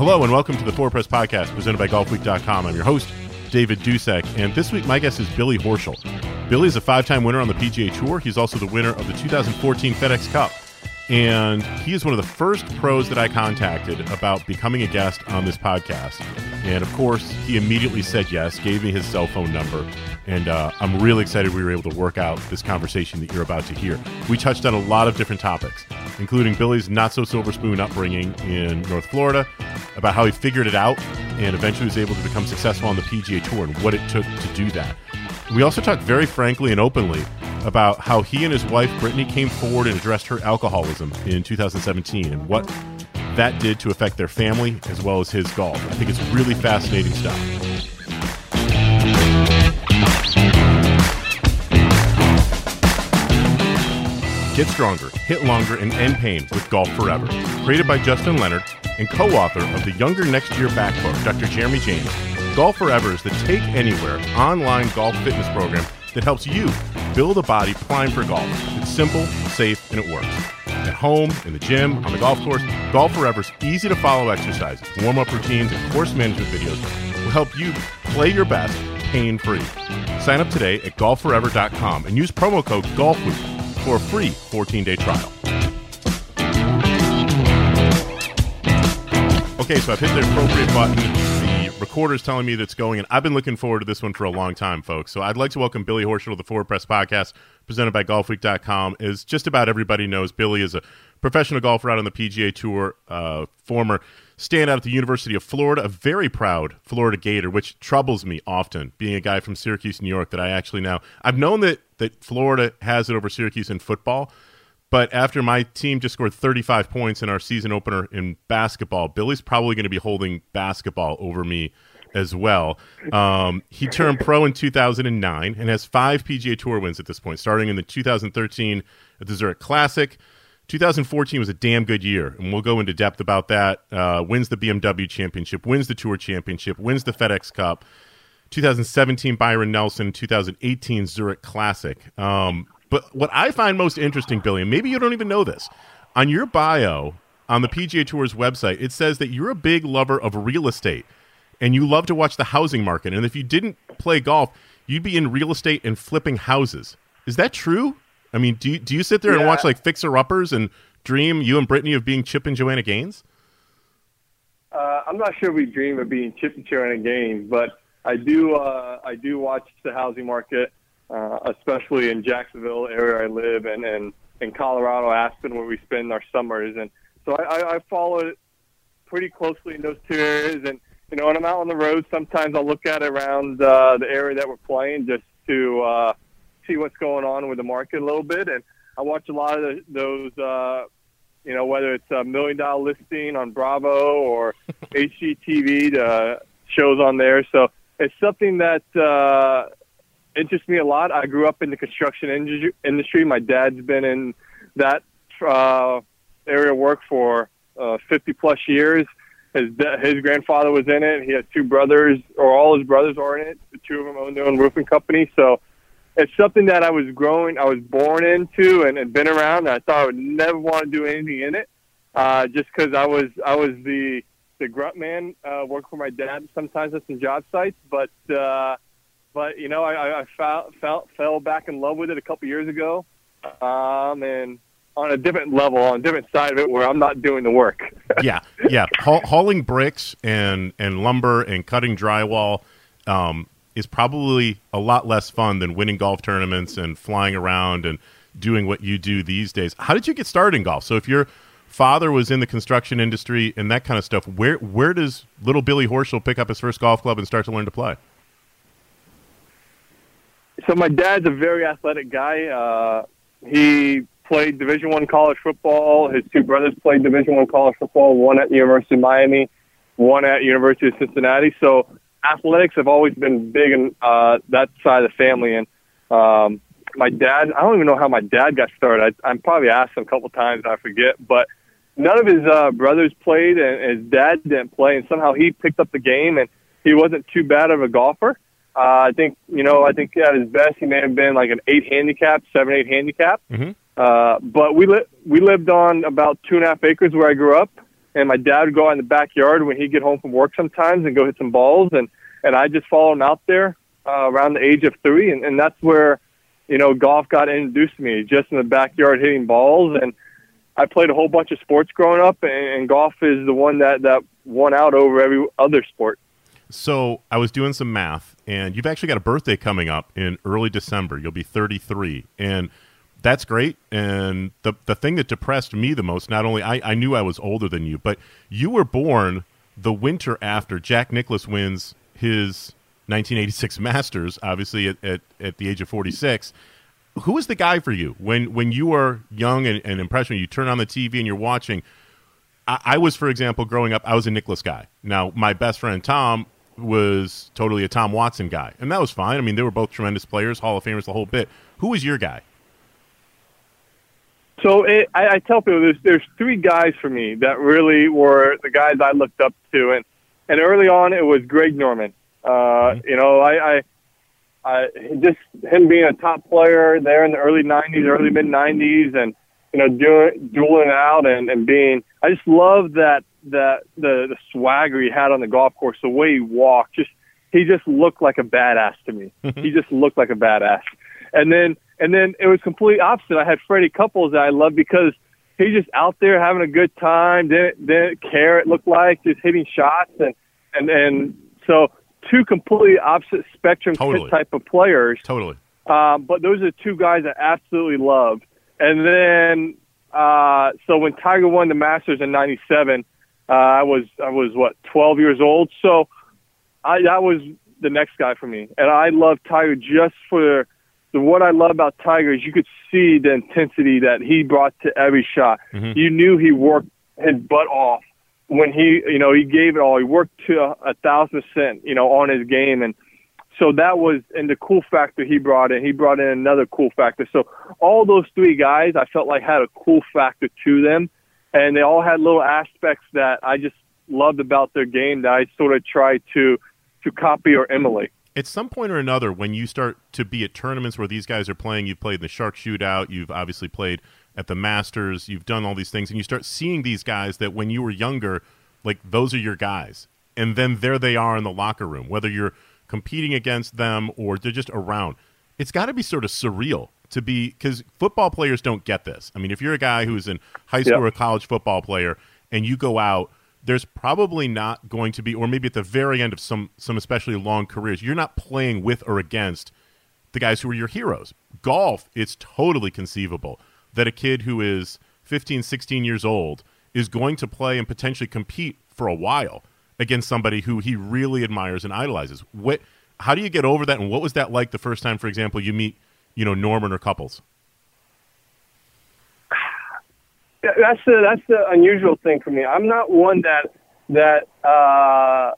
Hello and welcome to the Forward Press Podcast presented by GolfWeek.com. I'm your host, David Dusek, and this week my guest is Billy Horschel. Billy is a five-time winner on the PGA Tour. He's also the winner of the 2014 FedEx Cup and he is one of the first pros that I contacted about becoming a guest on this podcast. And of course, he immediately said yes, gave me his cell phone number, and uh, I'm really excited we were able to work out this conversation that you're about to hear. We touched on a lot of different topics, including Billy's not so silver spoon upbringing in North Florida, about how he figured it out and eventually was able to become successful on the PGA Tour and what it took to do that. We also talked very frankly and openly about how he and his wife, Brittany, came forward and addressed her alcoholism in 2017 and what that did to affect their family as well as his golf. I think it's really fascinating stuff. Get stronger, hit longer, and end pain with Golf Forever. Created by Justin Leonard and co author of the Younger Next Year Back book, Dr. Jeremy James, Golf Forever is the take anywhere online golf fitness program that helps you build a body primed for golf. It's simple, safe, and it works. At home, in the gym, on the golf course, Golf Forever's easy to follow exercises, warm up routines, and course management videos will help you play your best pain free. Sign up today at golfforever.com and use promo code GOLFWEEK for a free 14 day trial. Okay, so I've hit the appropriate button recorder's telling me that's going, and I've been looking forward to this one for a long time, folks. So I'd like to welcome Billy Horschel to the Forward Press Podcast, presented by GolfWeek.com. As just about everybody knows, Billy is a professional golfer out on the PGA Tour, uh, former standout at the University of Florida, a very proud Florida Gator, which troubles me often, being a guy from Syracuse, New York, that I actually now I've known that that Florida has it over Syracuse in football. But after my team just scored 35 points in our season opener in basketball, Billy's probably going to be holding basketball over me as well. Um, he turned pro in 2009 and has five PGA Tour wins at this point, starting in the 2013 at the Zurich Classic. 2014 was a damn good year, and we'll go into depth about that. Uh, wins the BMW Championship, wins the Tour Championship, wins the FedEx Cup. 2017 Byron Nelson, 2018 Zurich Classic. Um, but what I find most interesting, Billy, and maybe you don't even know this, on your bio on the PGA Tour's website, it says that you're a big lover of real estate and you love to watch the housing market. And if you didn't play golf, you'd be in real estate and flipping houses. Is that true? I mean, do you, do you sit there yeah. and watch like fixer uppers and dream you and Brittany of being Chip and Joanna Gaines? Uh, I'm not sure we dream of being Chip and Joanna Gaines, but I do. Uh, I do watch the housing market uh, especially in Jacksonville area I live and and in Colorado, Aspen, where we spend our summers. And so I, I follow it pretty closely in those two areas. And you know, when I'm out on the road, sometimes I'll look at it around uh, the area that we're playing just to uh, see what's going on with the market a little bit. And I watch a lot of the, those. Uh, you know, whether it's a million dollar listing on Bravo or HGTV, the shows on there. So it's something that uh, interests me a lot. I grew up in the construction industry. My dad's been in that uh, area of work for uh, 50 plus years. His his grandfather was in it. He has two brothers, or all his brothers are in it. The two of them own their own roofing company. So it's something that I was growing, I was born into, and, and been around. And I thought I would never want to do anything in it, uh, just because I was I was the the grunt man, uh, working for my dad sometimes at some job sites, but. Uh, but you know, I, I fell, fell fell back in love with it a couple years ago, um, and on a different level, on a different side of it, where I'm not doing the work. yeah, yeah, Haul, hauling bricks and and lumber and cutting drywall um, is probably a lot less fun than winning golf tournaments and flying around and doing what you do these days. How did you get started in golf? So if your father was in the construction industry and that kind of stuff, where where does little Billy Horschel pick up his first golf club and start to learn to play? So my dad's a very athletic guy. Uh, he played Division One college football. His two brothers played Division One college football. One at the University of Miami, one at University of Cincinnati. So athletics have always been big in uh, that side of the family. And um, my dad, I don't even know how my dad got started. I, I'm probably asked him a couple times. I forget, but none of his uh, brothers played, and his dad didn't play. And somehow he picked up the game, and he wasn't too bad of a golfer. Uh, I think you know. I think at his best, he may have been like an eight handicap, seven eight handicap. Mhm. Uh, but we li- we lived on about two and a half acres where I grew up, and my dad would go out in the backyard when he'd get home from work sometimes and go hit some balls, and and I just followed him out there uh, around the age of three, and, and that's where you know golf got introduced to me, just in the backyard hitting balls, and I played a whole bunch of sports growing up, and, and golf is the one that that won out over every other sport. So I was doing some math, and you've actually got a birthday coming up in early December. You'll be 33, and that's great. And the the thing that depressed me the most, not only I, I knew I was older than you, but you were born the winter after Jack Nicklaus wins his 1986 Masters, obviously at, at, at the age of 46. Who was the guy for you when when you were young and, and impressionable? You turn on the TV and you're watching. I, I was, for example, growing up, I was a Nicklaus guy. Now, my best friend Tom was totally a Tom Watson guy, and that was fine. I mean, they were both tremendous players, Hall of Famers, the whole bit. Who was your guy? So it, I, I tell people there's there's three guys for me that really were the guys I looked up to, and and early on it was Greg Norman. Uh, You know, I, I I just him being a top player there in the early '90s, early mid '90s, and you know doing dueling out and and being. I just love that that the the swagger he had on the golf course, the way he walked. Just he just looked like a badass to me. he just looked like a badass. And then and then it was completely opposite. I had Freddie Couples that I loved because he just out there having a good time, didn't didn't care. It looked like just hitting shots and and and so two completely opposite spectrum Totally. type of players. Totally. Um, but those are two guys I absolutely loved. And then, uh, so when Tiger won the Masters in '97, uh, I was I was what 12 years old. So I that was the next guy for me. And I love Tiger just for the what I love about Tiger is you could see the intensity that he brought to every shot. Mhm. You knew he worked his butt off when he, you know, he gave it all. He worked to a, a thousand percent, you know, on his game, and so that was and the cool factor he brought in. He brought in another cool factor. So all those three guys, I felt like had a cool factor to them, and they all had little aspects that I just loved about their game that I sort of tried to to copy or emulate. At some point or another, when you start to be at tournaments where these guys are playing, you've played in the Shark Shootout, you've obviously played at the Masters, you've done all these things, and you start seeing these guys that when you were younger, like those are your guys. And then there they are in the locker room, whether you're competing against them or they're just around. It's got to be sort of surreal to be because football players don't get this. I mean, if you're a guy who's in high school Yep. or college football player and you go out, there's probably not going to be, or maybe at the very end of some some especially long careers, you're not playing with or against the guys who are your heroes. Golf, it's totally conceivable that a kid who is 15, 16 years old is going to play and potentially compete for a while against somebody who he really admires and idolizes. What how do you get over that and what was that like the first time for example you meet, you know, Norman or Couples? That's the that's the unusual thing for me. I'm not one that that uh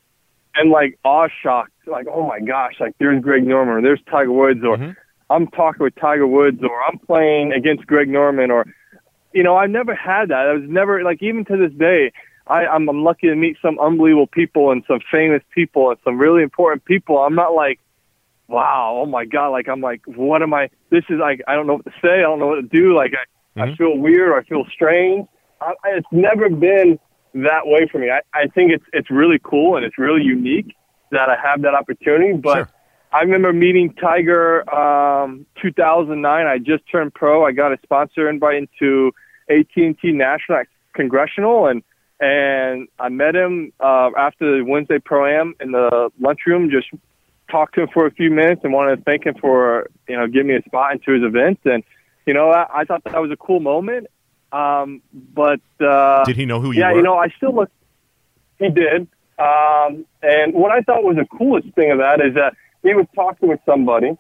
am like awe shocked, like oh my gosh, like there's Greg Norman or there's Tiger Woods or Mhm. I'm talking with Tiger Woods or I'm playing against Greg Norman or you know I've never had that. I was never like even to this day. I, I'm, I'm lucky to meet some unbelievable people and some famous people and some really important people. I'm not like, wow, oh my god, like I'm like, what am I? This is like I don't know what to say. I don't know what to do. Like I, I Mhm. feel weird I feel strange. I, I- it's never been that way for me. I, I think it's it's really cool and it's really unique that I have that opportunity. But Sure. I remember meeting Tiger um, 2009. I just turned pro. I got a sponsor invite into AT&T National at Congressional and and I met him uh, after the Wednesday Pro Am in the lunchroom. Just talked to him for a few minutes and wanted to thank him for you know giving me a spot into his event. And you know I, I thought that was a cool moment. Um, but uh, Did he know who you yeah, were? you know I still look. He did. Um, and what I thought was the coolest thing of that is that he was talking with somebody,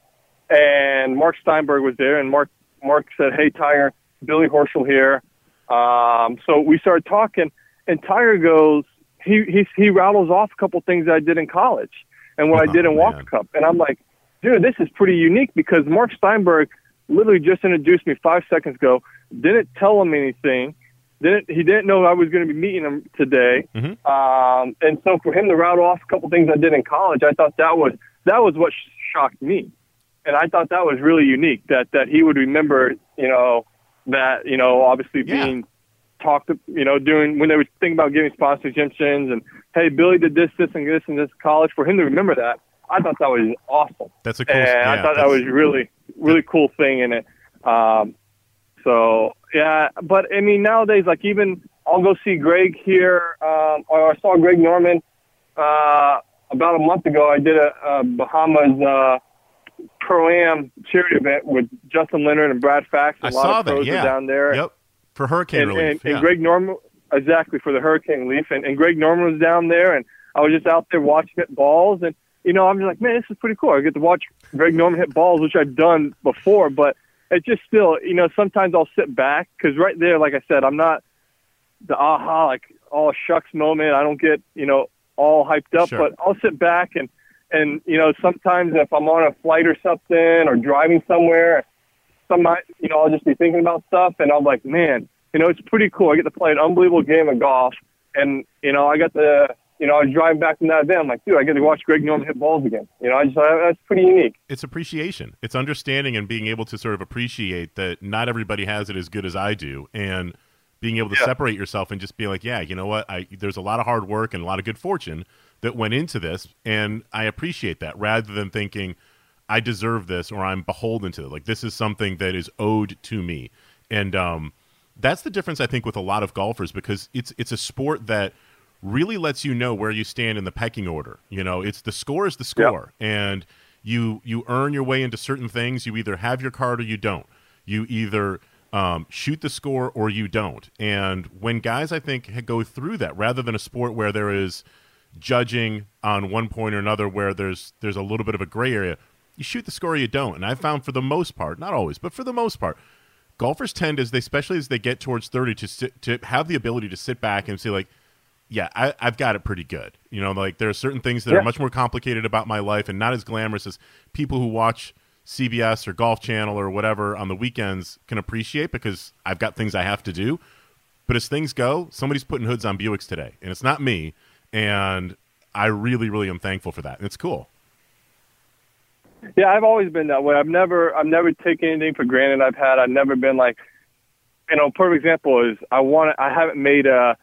and Mark Steinberg was there, and Mark Mark said, "Hey, Tiger, Billy Horschel here." Um, so we started talking, and Tiger goes, he he he rattles off a couple things I did in college and what Oh, I did in Walker. Cup, and I'm like, dude, this is pretty unique because Mark Steinberg literally just introduced me five seconds ago. Didn't tell him anything. Didn't he didn't know I was going to be meeting him today. Mhm. Um, and so for him to rattle off a couple things I did in college, I thought that was that was what sh- shocked me, and I thought that was really unique that that he would remember, you know, that you know obviously Yeah. being talked, to, you know, doing when they were thinking about giving exemptions and hey, Billy did this, this, and this, and this college. For him to remember that, I thought that was awesome That's a cool. and yeah, I thought that was really, really cool thing in it. Um, so yeah, but I mean nowadays, like even I'll go see Greg here, um, or I saw Greg Norman uh, about a month ago. I did a, a Bahamas uh, pro am charity event with Justin Leonard and Brad Fax. I A lot saw of that. pros Yeah. were down there Yep. For hurricane and, relief. and, yeah. and Greg Norman exactly for the hurricane relief, and, and Greg Norman was down there, and I was just out there watching hit balls, and you know I'm just like, man, this is pretty cool. I get to watch Greg Norman hit balls, which I've done before, but it's just still, you know, sometimes I'll sit back because right there, like I said, I'm not the aha like oh shucks moment. I don't get you know all hyped up, Sure. but I'll sit back and and you know sometimes if I'm on a flight or something or driving somewhere some might, you know, I'll just be thinking about stuff, and I'm like, man, you know, it's pretty cool. I get to play an unbelievable game of golf, and you know, I got the, you know, I was driving back from that event. I'm like, dude, I get to watch Greg Norman hit balls again. You know, I just thought that's pretty unique. it's appreciation. It's understanding and being able to sort of appreciate that not everybody has it as good as I do, and being able to Yeah. separate yourself and just be like, yeah, you know what? I there's a lot of hard work and a lot of good fortune that went into this, and I appreciate that rather than thinking I deserve this or I'm beholden to it. Like this is something that is owed to me, and um, that's the difference I think with a lot of golfers because it's it's a sport that really lets you know where you stand in the pecking order. You know, it's the score is the score, and you you earn your way into certain things. You either have your card or you don't. You either um, shoot the score or you don't. And when guys, I think, go through that, rather than a sport where there is judging on one point or another, where there's there's a little bit of a gray area, you shoot the score or you don't. And I found for the most part, not always, but for the most part, golfers tend as they, especially as they get towards thirty, to sit, to have the ability to sit back and say like, yeah, I, I've got it pretty good. You know, like there are certain things that Yeah. are much more complicated about my life and not as glamorous as people who watch CBS or Golf Channel or whatever on the weekends can appreciate because I've got things I have to do. But as things go, somebody's putting hoods on Buicks today, and it's not me. And I really, really am thankful for that. And it's cool. Yeah, I've always been that way. I've never, I've never taken anything for granted. I've had, I've never been like, you know, perfect example is I want, I haven't made a,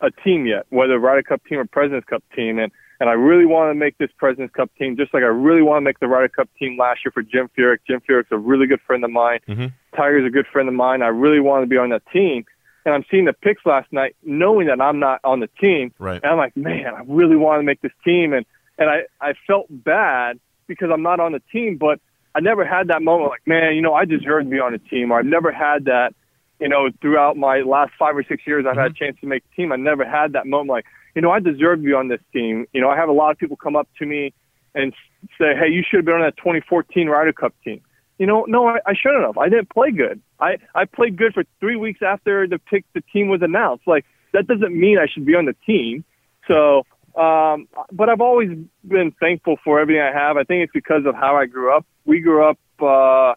a team yet, whether Ryder Cup team or President's Cup team, and and I really want to make this President's Cup team, just like I really want to make the Ryder Cup team last year for Jim Furyk. Jim Furyk's a really good friend of mine. Mhm. Tiger's a good friend of mine. I really want to be on that team, and I'm seeing the picks last night, knowing that I'm not on the team. Right. And I'm like, man, I really want to make this team, and and I I felt bad because I'm not on the team, but I never had that moment like, man, you know, I deserve to be on a team, or I've never had that, you know, throughout my last five or six years, I've had a mm-hmm. chance to make a team. I never had that moment like, you know, I deserve to be on this team. You know, I have a lot of people come up to me and say, hey, you should have been on that 2014 Ryder Cup team. You know, no, I, I shouldn't have. I didn't play good. I, I played good for three weeks after the pick, the team was announced. Like, that doesn't mean I should be on the team. So, um, but I've always been thankful for everything I have. I think it's because of how I grew up. We grew up, uh,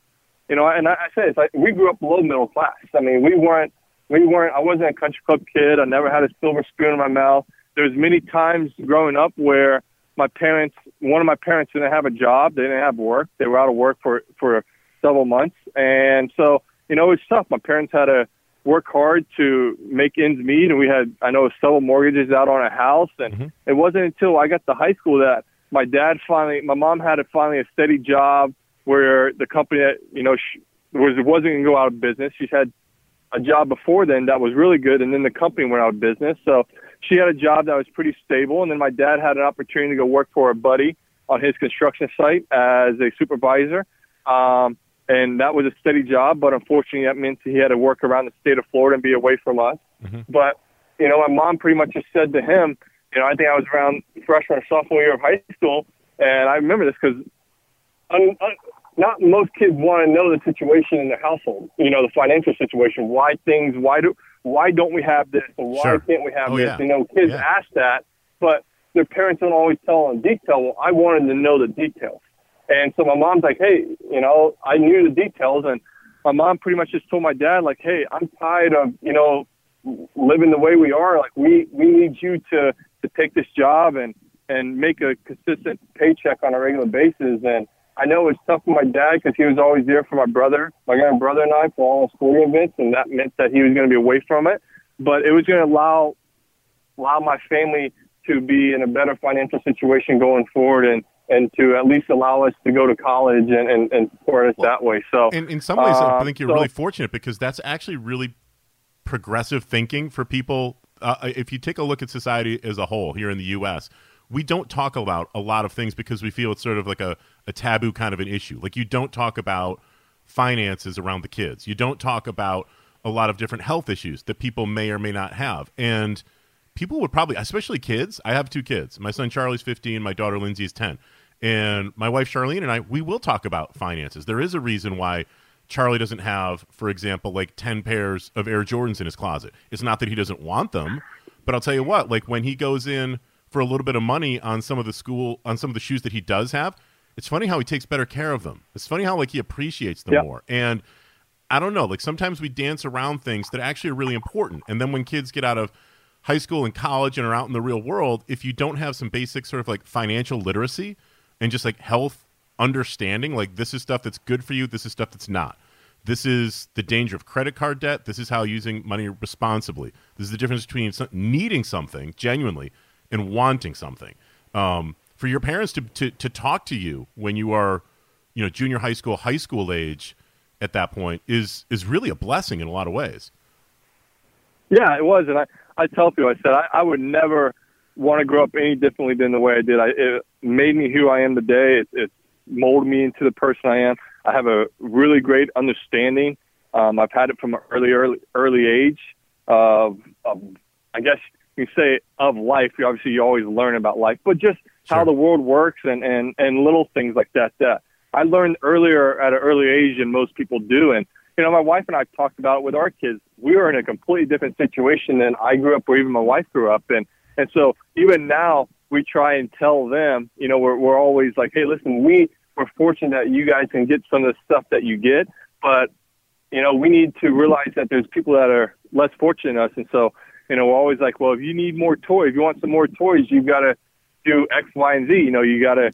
you know, and I, I say it's like we grew up below middle class. I mean, we weren't, we weren't. I wasn't a country club kid. I never had a silver spoon in my mouth. There's many times growing up where my parents, one of my parents didn't have a job. They didn't have work. They were out of work for for several months, and so you know it's tough. My parents had to work hard to make ends meet, and we had I know several mortgages out on a house, and it wasn't until I got to high school that my dad finally, my mom had a finally a steady job where the company that you know she, was wasn't going to go out of business. She had a job before then that was really good, and then the company went out of business. So she had a job that was pretty stable, and then my dad had an opportunity to go work for a buddy on his construction site as a supervisor. Um, and that was a steady job, but unfortunately that meant he had to work around the state of Florida and be away from mm-hmm. us. But, you know, my mom pretty much just said to him, you know, I think I was around freshman or sophomore year of high school, and I remember this because un, un, not most kids want to know the situation in their household. You know, the financial situation. Why things? Why do? Why don't we have this? And why Sure. can't we have Oh, this? yeah. You know, kids Yeah. ask that, but their parents don't always tell them in detail. Well, I wanted to know the details, and so my mom's like, "Hey, you know, I knew the details," and my mom pretty much just told my dad, like, "Hey, I'm tired of you know living the way we are. Like, we we need you to to take this job and and make a consistent paycheck on a regular basis." And I know it's tough for my dad because he was always there for my brother, my younger brother and I for all sporting events, and that meant that he was going to be away from it. But it was going to allow allow my family to be in a better financial situation going forward, and and to at least allow us to go to college and and, and support us that way. So In, in some ways, I Um, think you're so- really fortunate because that's actually really progressive thinking for people. Uh, if you take a look at society as a whole here in the U.S., we don't talk about a lot of things because we feel it's sort of like a, a taboo kind of an issue. Like you don't talk about finances around the kids. You don't talk about a lot of different health issues that people may or may not have. And people would probably, especially kids. I have two kids. My son Charlie's 15, my daughter Lindsay is 10. And my wife Charlene and I, we will talk about finances. There is a reason why Charlie doesn't have, for example, like 10 pairs of Air Jordans in his closet. It's not that he doesn't want them, but I'll tell you what, like when he goes in for a little bit of money on some of the school, on some of the shoes that he does have, it's funny how he takes better care of them. It's funny how like he appreciates them Yeah. more. And I don't know, like sometimes we dance around things that actually are really important. And then when kids get out of high school and college and are out in the real world, if you don't have some basic sort of like financial literacy and just like health understanding, like this is stuff that's good for you, this is stuff that's not. This is the danger of credit card debt. This is how using money responsibly. This is the difference between needing something genuinely and wanting something. Um, for your parents to, to, to talk to you when you are, you know, junior high school, high school age at that point is is really a blessing in a lot of ways. Yeah, it was, and I I tell people I said I, I would never want to grow up any differently than the way I did. I it made me who I am today. It, it molded me into the person I am. I have a really great understanding. Um, I've had it from an early early early age of, of I guess you can say of life. You obviously you always learn about life, but just how the world works and and and little things like that that I learned earlier at an early age than most people do. And you know, my wife and I talked about it with our kids. We were in a completely different situation than I grew up, or even my wife grew up in. And so even now, we try and tell them, you know, we're we're always like, hey, listen, we we're fortunate that you guys can get some of the stuff that you get, but you know, we need to realize that there's people that are less fortunate than us, and so you know, we're always like, well, if you need more toys, if you want some more toys, you've got to do X, Y, and Z. You know, you got to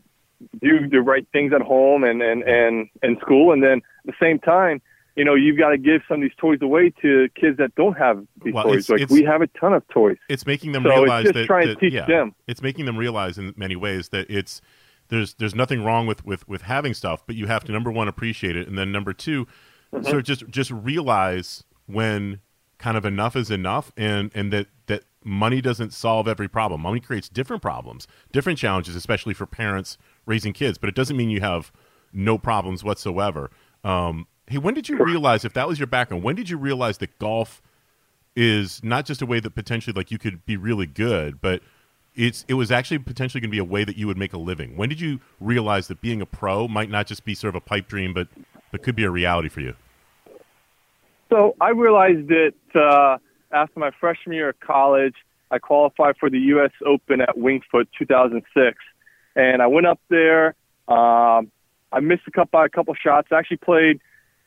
do the right things at home and and and and school, and then at the same time, you know, you've got to give some of these toys away to kids that don't have these Well, toys. it's- Like it's- we have a ton of toys. It's making them So it's realize just that, trying to teach yeah, them. It's making them realize in many ways that it's there's there's nothing wrong with with with having stuff, but you have to number one appreciate it, and then number 2 Mm-hmm. sort of just just realize when kind of enough is enough, and and that that money doesn't solve every problem. Money creates different problems, different challenges, especially for parents raising kids. But it doesn't mean you have no problems whatsoever. Um, hey, when did you realize if that was your background? When did you realize that golf is not just a way that potentially like you could be really good, but it's it was actually potentially going to be a way that you would make a living. When did you realize that being a pro might not just be sort of a pipe dream, but but could be a reality for you? So I realized that uh, after my freshman year of college, I qualified for the U.S. Open at Wingfoot 2006, and I went up there. Um, I missed a couple a couple shots. I actually played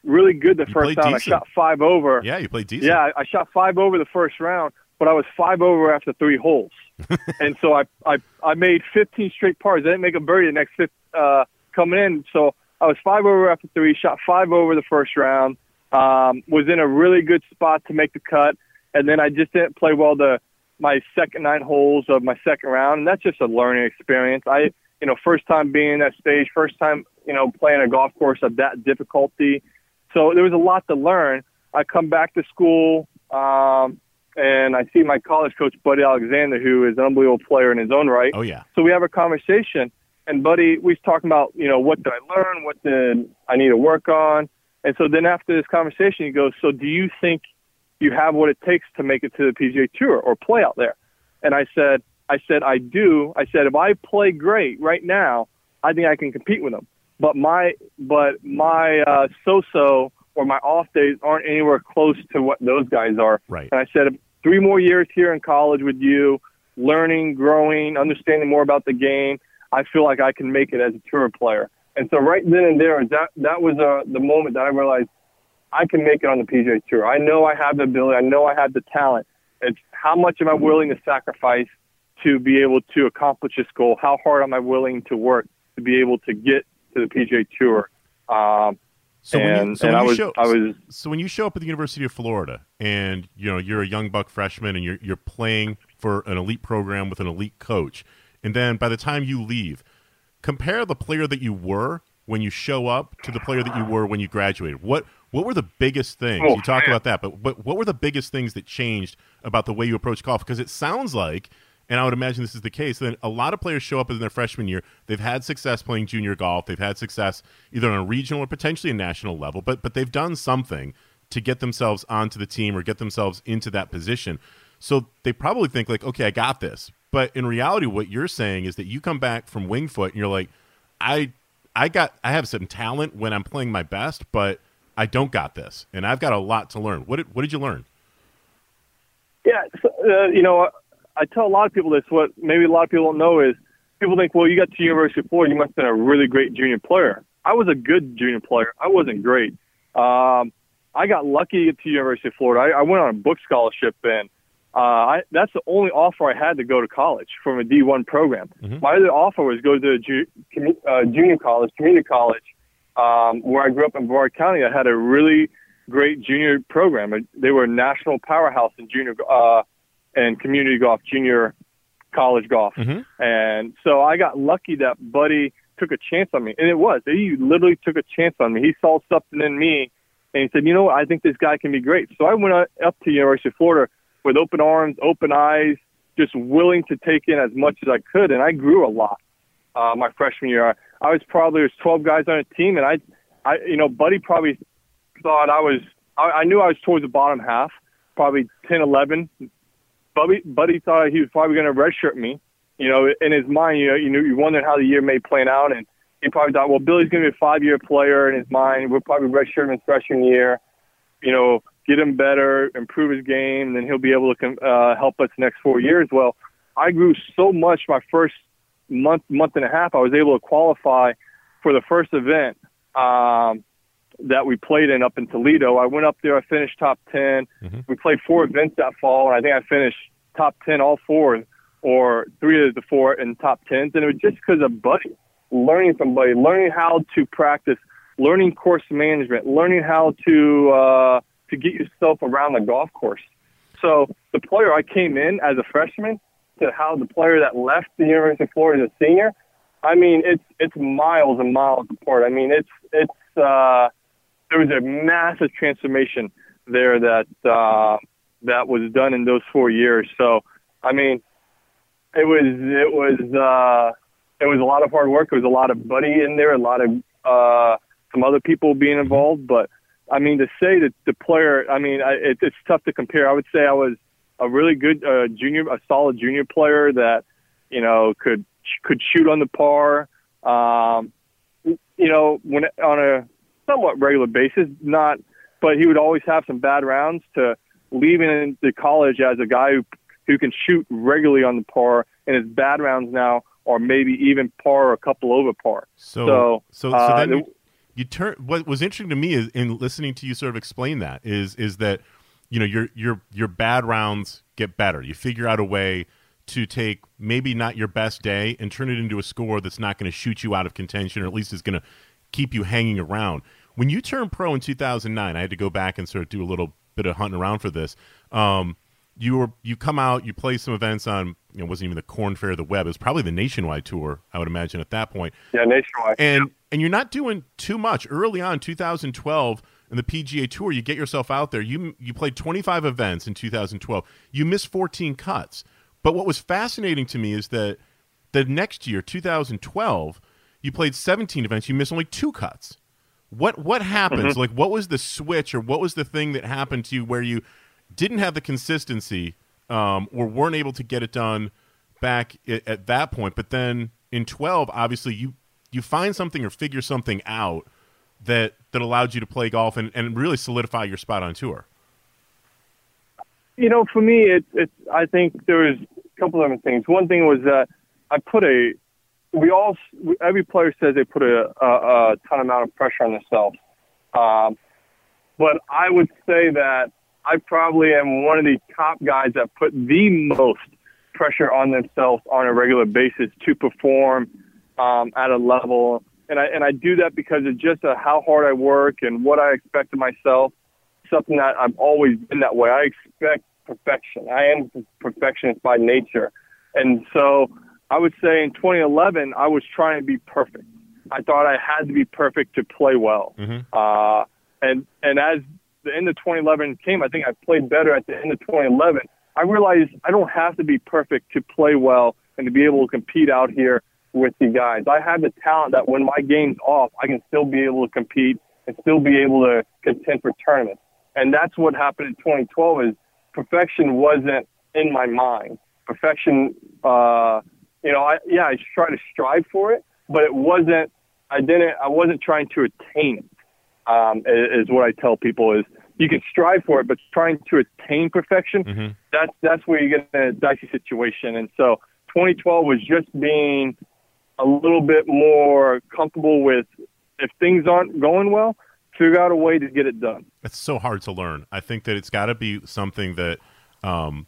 really good the You first time. decent. I shot five over. Yeah, you played decent. Yeah, I, I shot five over the first round, but I was five over after three holes, and so I I I made 15 straight pars. I didn't make a birdie the next fifth uh, coming in, so I was five over after three. Shot five over the first round. Um, was in a really good spot to make the cut, and then I just didn't play well the my second nine holes of my second round, and that's just a learning experience. I you know first time being in that stage, first time you know playing a golf course of that difficulty. So there was a lot to learn. I come back to school, um, and I see my college coach, Buddy Alexander, who is an unbelievable player in his own right. Oh yeah. So we have a conversation, and Buddy, we was talking about, you know, what did I learn? What did I need to work on? And so then after this conversation, he goes, so do you think you have what it takes to make it to the PGA Tour or play out there? And I said, I said, I do. I said, if I play great right now, I think I can compete with them. But my but my uh, so-so or my off days aren't anywhere close to what those guys are. Right. And I said, three more years here in college with you, learning, growing, understanding more about the game. I feel like I can make it as a tour player. And so right then and there, that that was uh, the moment that I realized I can make it on the PGA Tour. I know I have the ability. I know I have the talent. It's how much am I willing to sacrifice to be able to accomplish this goal? How hard am I willing to work to be able to get to the PGA Tour? Um, So when you, and- so and when I was- show, I was- so when you show up at the University of Florida and you know you're a young buck freshman and you're you're playing for an elite program with an elite coach, and then by the time you leave, compare the player that you were when you show up to the player that you were when you graduated. What what were the biggest things? Oh, you talk man. about that, but but what were the biggest things that changed about the way you approach golf? Because it sounds like. And I would imagine this is the case. Then a lot of players show up in their freshman year. They've had success playing junior golf. They've had success either on a regional or potentially a national level, but but they've done something to get themselves onto the team or get themselves into that position. So they probably think like, okay, I got this. But in reality, what you're saying is that you come back from Wingfoot and you're like, I I got I have some talent when I'm playing my best, but I don't got this, and I've got a lot to learn. What did what did you learn? Yeah, so, uh, you know, I tell a lot of people this. What maybe a lot of people don't know is people think, well, you got to University of Florida, you must have been a really great junior player. I was a good junior player. I wasn't great. Um, I got lucky to get to University of Florida. I, I went on a book scholarship, and uh, I, that's the only offer I had to go to college from a D1 program. My other offer was go to a ju- commu- uh, junior college, community college, um, where I grew up in Broward County. I had a really great junior program. They were a national powerhouse in junior uh, and community golf, junior college golf. And so I got lucky that Buddy took a chance on me. And it was. He literally took a chance on me. He saw something in me and he said, you know what, I think this guy can be great. So I went up to University of Florida with open arms, open eyes, just willing to take in as much as I could. And I grew a lot uh, my freshman year. I was probably, there's 12 guys on a team and I, I, you know, Buddy probably thought I was, I, I knew I was towards the bottom half, probably 10, 11. Buddy, Buddy thought he was probably going to redshirt me. You know, in his mind, you know, you knew you wondered how the year may plan out, and he probably thought, well, Billy's going to be a five-year player in his mind. We'll probably redshirt him his freshman year. You know, get him better, improve his game, and then he'll be able to uh, help us next four years. Well, I grew so much my first month, month and a half. I was able to qualify for the first event. Um, that we played in up in Toledo. I went up there. I finished top 10. We played four events that fall, and I think I finished top 10 all four, or three of the four in top 10s. And it was just because of Buddy, learning from Buddy, learning how to practice, learning course management, learning how to uh, to get yourself around the golf course. So the player I came in as a freshman to how the player that left the University of Florida as a senior, I mean, it's it's miles and miles apart. I mean, it's it's uh, there was a massive transformation there that uh, that was done in those four years. So, I mean, it was it was uh, it was a lot of hard work. It was a lot of buddy in there, a lot of uh, some other people being involved. But I mean, to say that the player, I mean, I, it, it's tough to compare. I would say I was a really good uh, junior, a solid junior player that you know could could shoot on the par. Um, you know, when on a somewhat regular basis, not, but he would always have some bad rounds to leaving into college as a guy who who can shoot regularly on the par, and his bad rounds now are maybe even par or a couple over par. So So, so, so uh, then you, you turn. What was interesting to me is in listening to you sort of explain that is is that you know your your your bad rounds get better. You figure out a way to take maybe not your best day and turn it into a score that's not going to shoot you out of contention, or at least is going to keep you hanging around. When you turned pro in 2009, I had to go back and sort of do a little bit of hunting around for this. Um, you were you come out, you play some events on. You know, it wasn't even the Korn Ferry, the Web. It was probably the Nationwide Tour. I would imagine at that point yeah, nationwide. and and you're not doing too much early on 2012 in the PGA Tour you get yourself out there you you played 25 events in 2012 you missed 14 cuts but what was fascinating to me is that the next year 2012 you played 17 events you missed only two cuts what what happens like what was the switch or what was the thing that happened to you where you didn't have the consistency um, or weren't able to get it done back at, at that point but then in 12 obviously you you find something or figure something out that that allowed you to play golf and, and really solidify your spot on tour? You know, for me, it, it's I think there was a couple of different things. One thing was that I put a we all every player says they put a, a, a ton amount of pressure on themselves, um, but I would say that I probably am one of the top guys that put the most pressure on themselves on a regular basis to perform um, at a level. And I and I do that because of just uh, how hard I work and what I expect of myself. Something that I've always been that way. I expect perfection. I am perfectionist by nature, and so I would say in 2011 I was trying to be perfect. I thought I had to be perfect to play well. Mm-hmm. Uh, and and as the end of 2011 came, I think I played better at the end of 2011. I realized I don't have to be perfect to play well and to be able to compete out here with the guys. I have the talent that when my game's off, I can still be able to compete and still be able to contend for tournaments. And that's what happened in 2012 is perfection wasn't in my mind. Perfection, uh, you know, I, yeah, I try to strive for it, but it wasn't, I didn't, I wasn't trying to attain it. Um, is, is what I tell people is you can strive for it, but trying to attain perfection, mm-hmm. that's that's where you get in a dicey situation. And so 2012 was just being a little bit more comfortable with if things aren't going well, figure out a way to get it done. It's so hard to learn. I think that it's got to be something that um,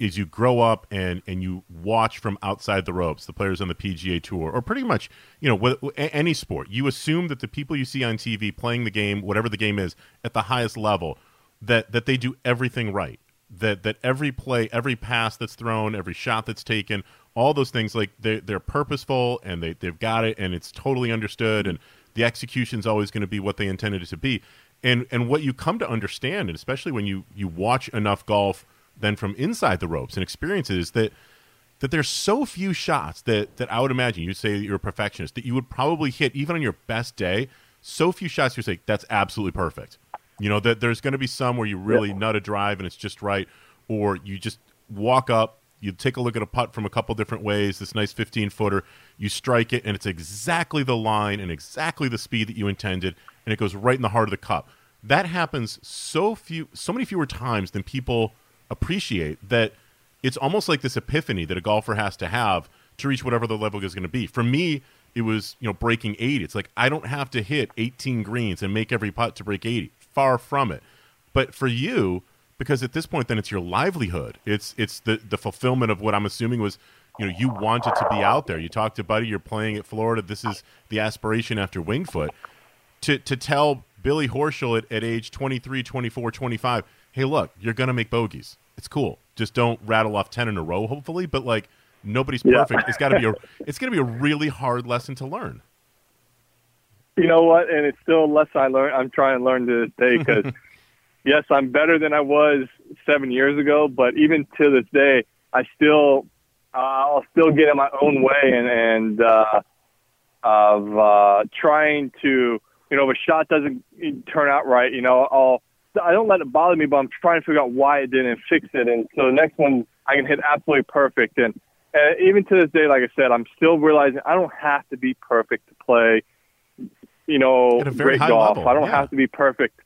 is you grow up and and you watch from outside the ropes the players on the PGA Tour or pretty much you know wh- any sport. You assume that the people you see on TV playing the game whatever the game is at the highest level that that they do everything right that that every play every pass that's thrown every shot that's taken all those things like they they're purposeful and they they've got it and it's totally understood and the execution's always going to be what they intended it to be. And and what you come to understand and especially when you you watch enough golf then from inside the ropes and experiences that that there's so few shots that that I would imagine you'd say you're a perfectionist that you would probably hit even on your best day. So few shots you say that's absolutely perfect. You know that there's going to be some where you really yeah. nut a drive and it's just right, or you just walk up, you take a look at a putt from a couple different ways. This nice 15 footer, you strike it and it's exactly the line and exactly the speed that you intended, and it goes right in the heart of the cup. That happens so few, so many fewer times than people appreciate that it's almost like this epiphany that a golfer has to have to reach whatever the level is going to be. For me, it was you know breaking 80. It's like I don't have to hit 18 greens and make every putt to break 80. Far from it. But for you, because at this point then it's your livelihood. It's it's the the fulfillment of what I'm assuming was you know you wanted to be out there. You talked to Buddy, you're playing at Florida. This is the aspiration after Wingfoot. To to tell Billy Horschel at, at age 23, 24, 25, hey, look, you're going to make bogeys. It's cool. Just don't rattle off 10 in a row, hopefully. But, like, nobody's perfect. Yeah. It's got to be a it's going to be a really hard lesson to learn. You know what? And it's still a lesson I learn. I'm trying to learn to this day because, yes, I'm better than I was seven years ago. But even to this day, I still uh, I'll still get in my own way and and uh, of uh, trying to you know if a shot doesn't turn out right, you know I'll I don't let it bother me, but I'm trying to figure out why it didn't fix it. And so the next one, I can hit absolutely perfect. And, and even to this day, like I said, I'm still realizing I don't have to be perfect to play, you know, great golf. Level. I don't yeah. have to be perfect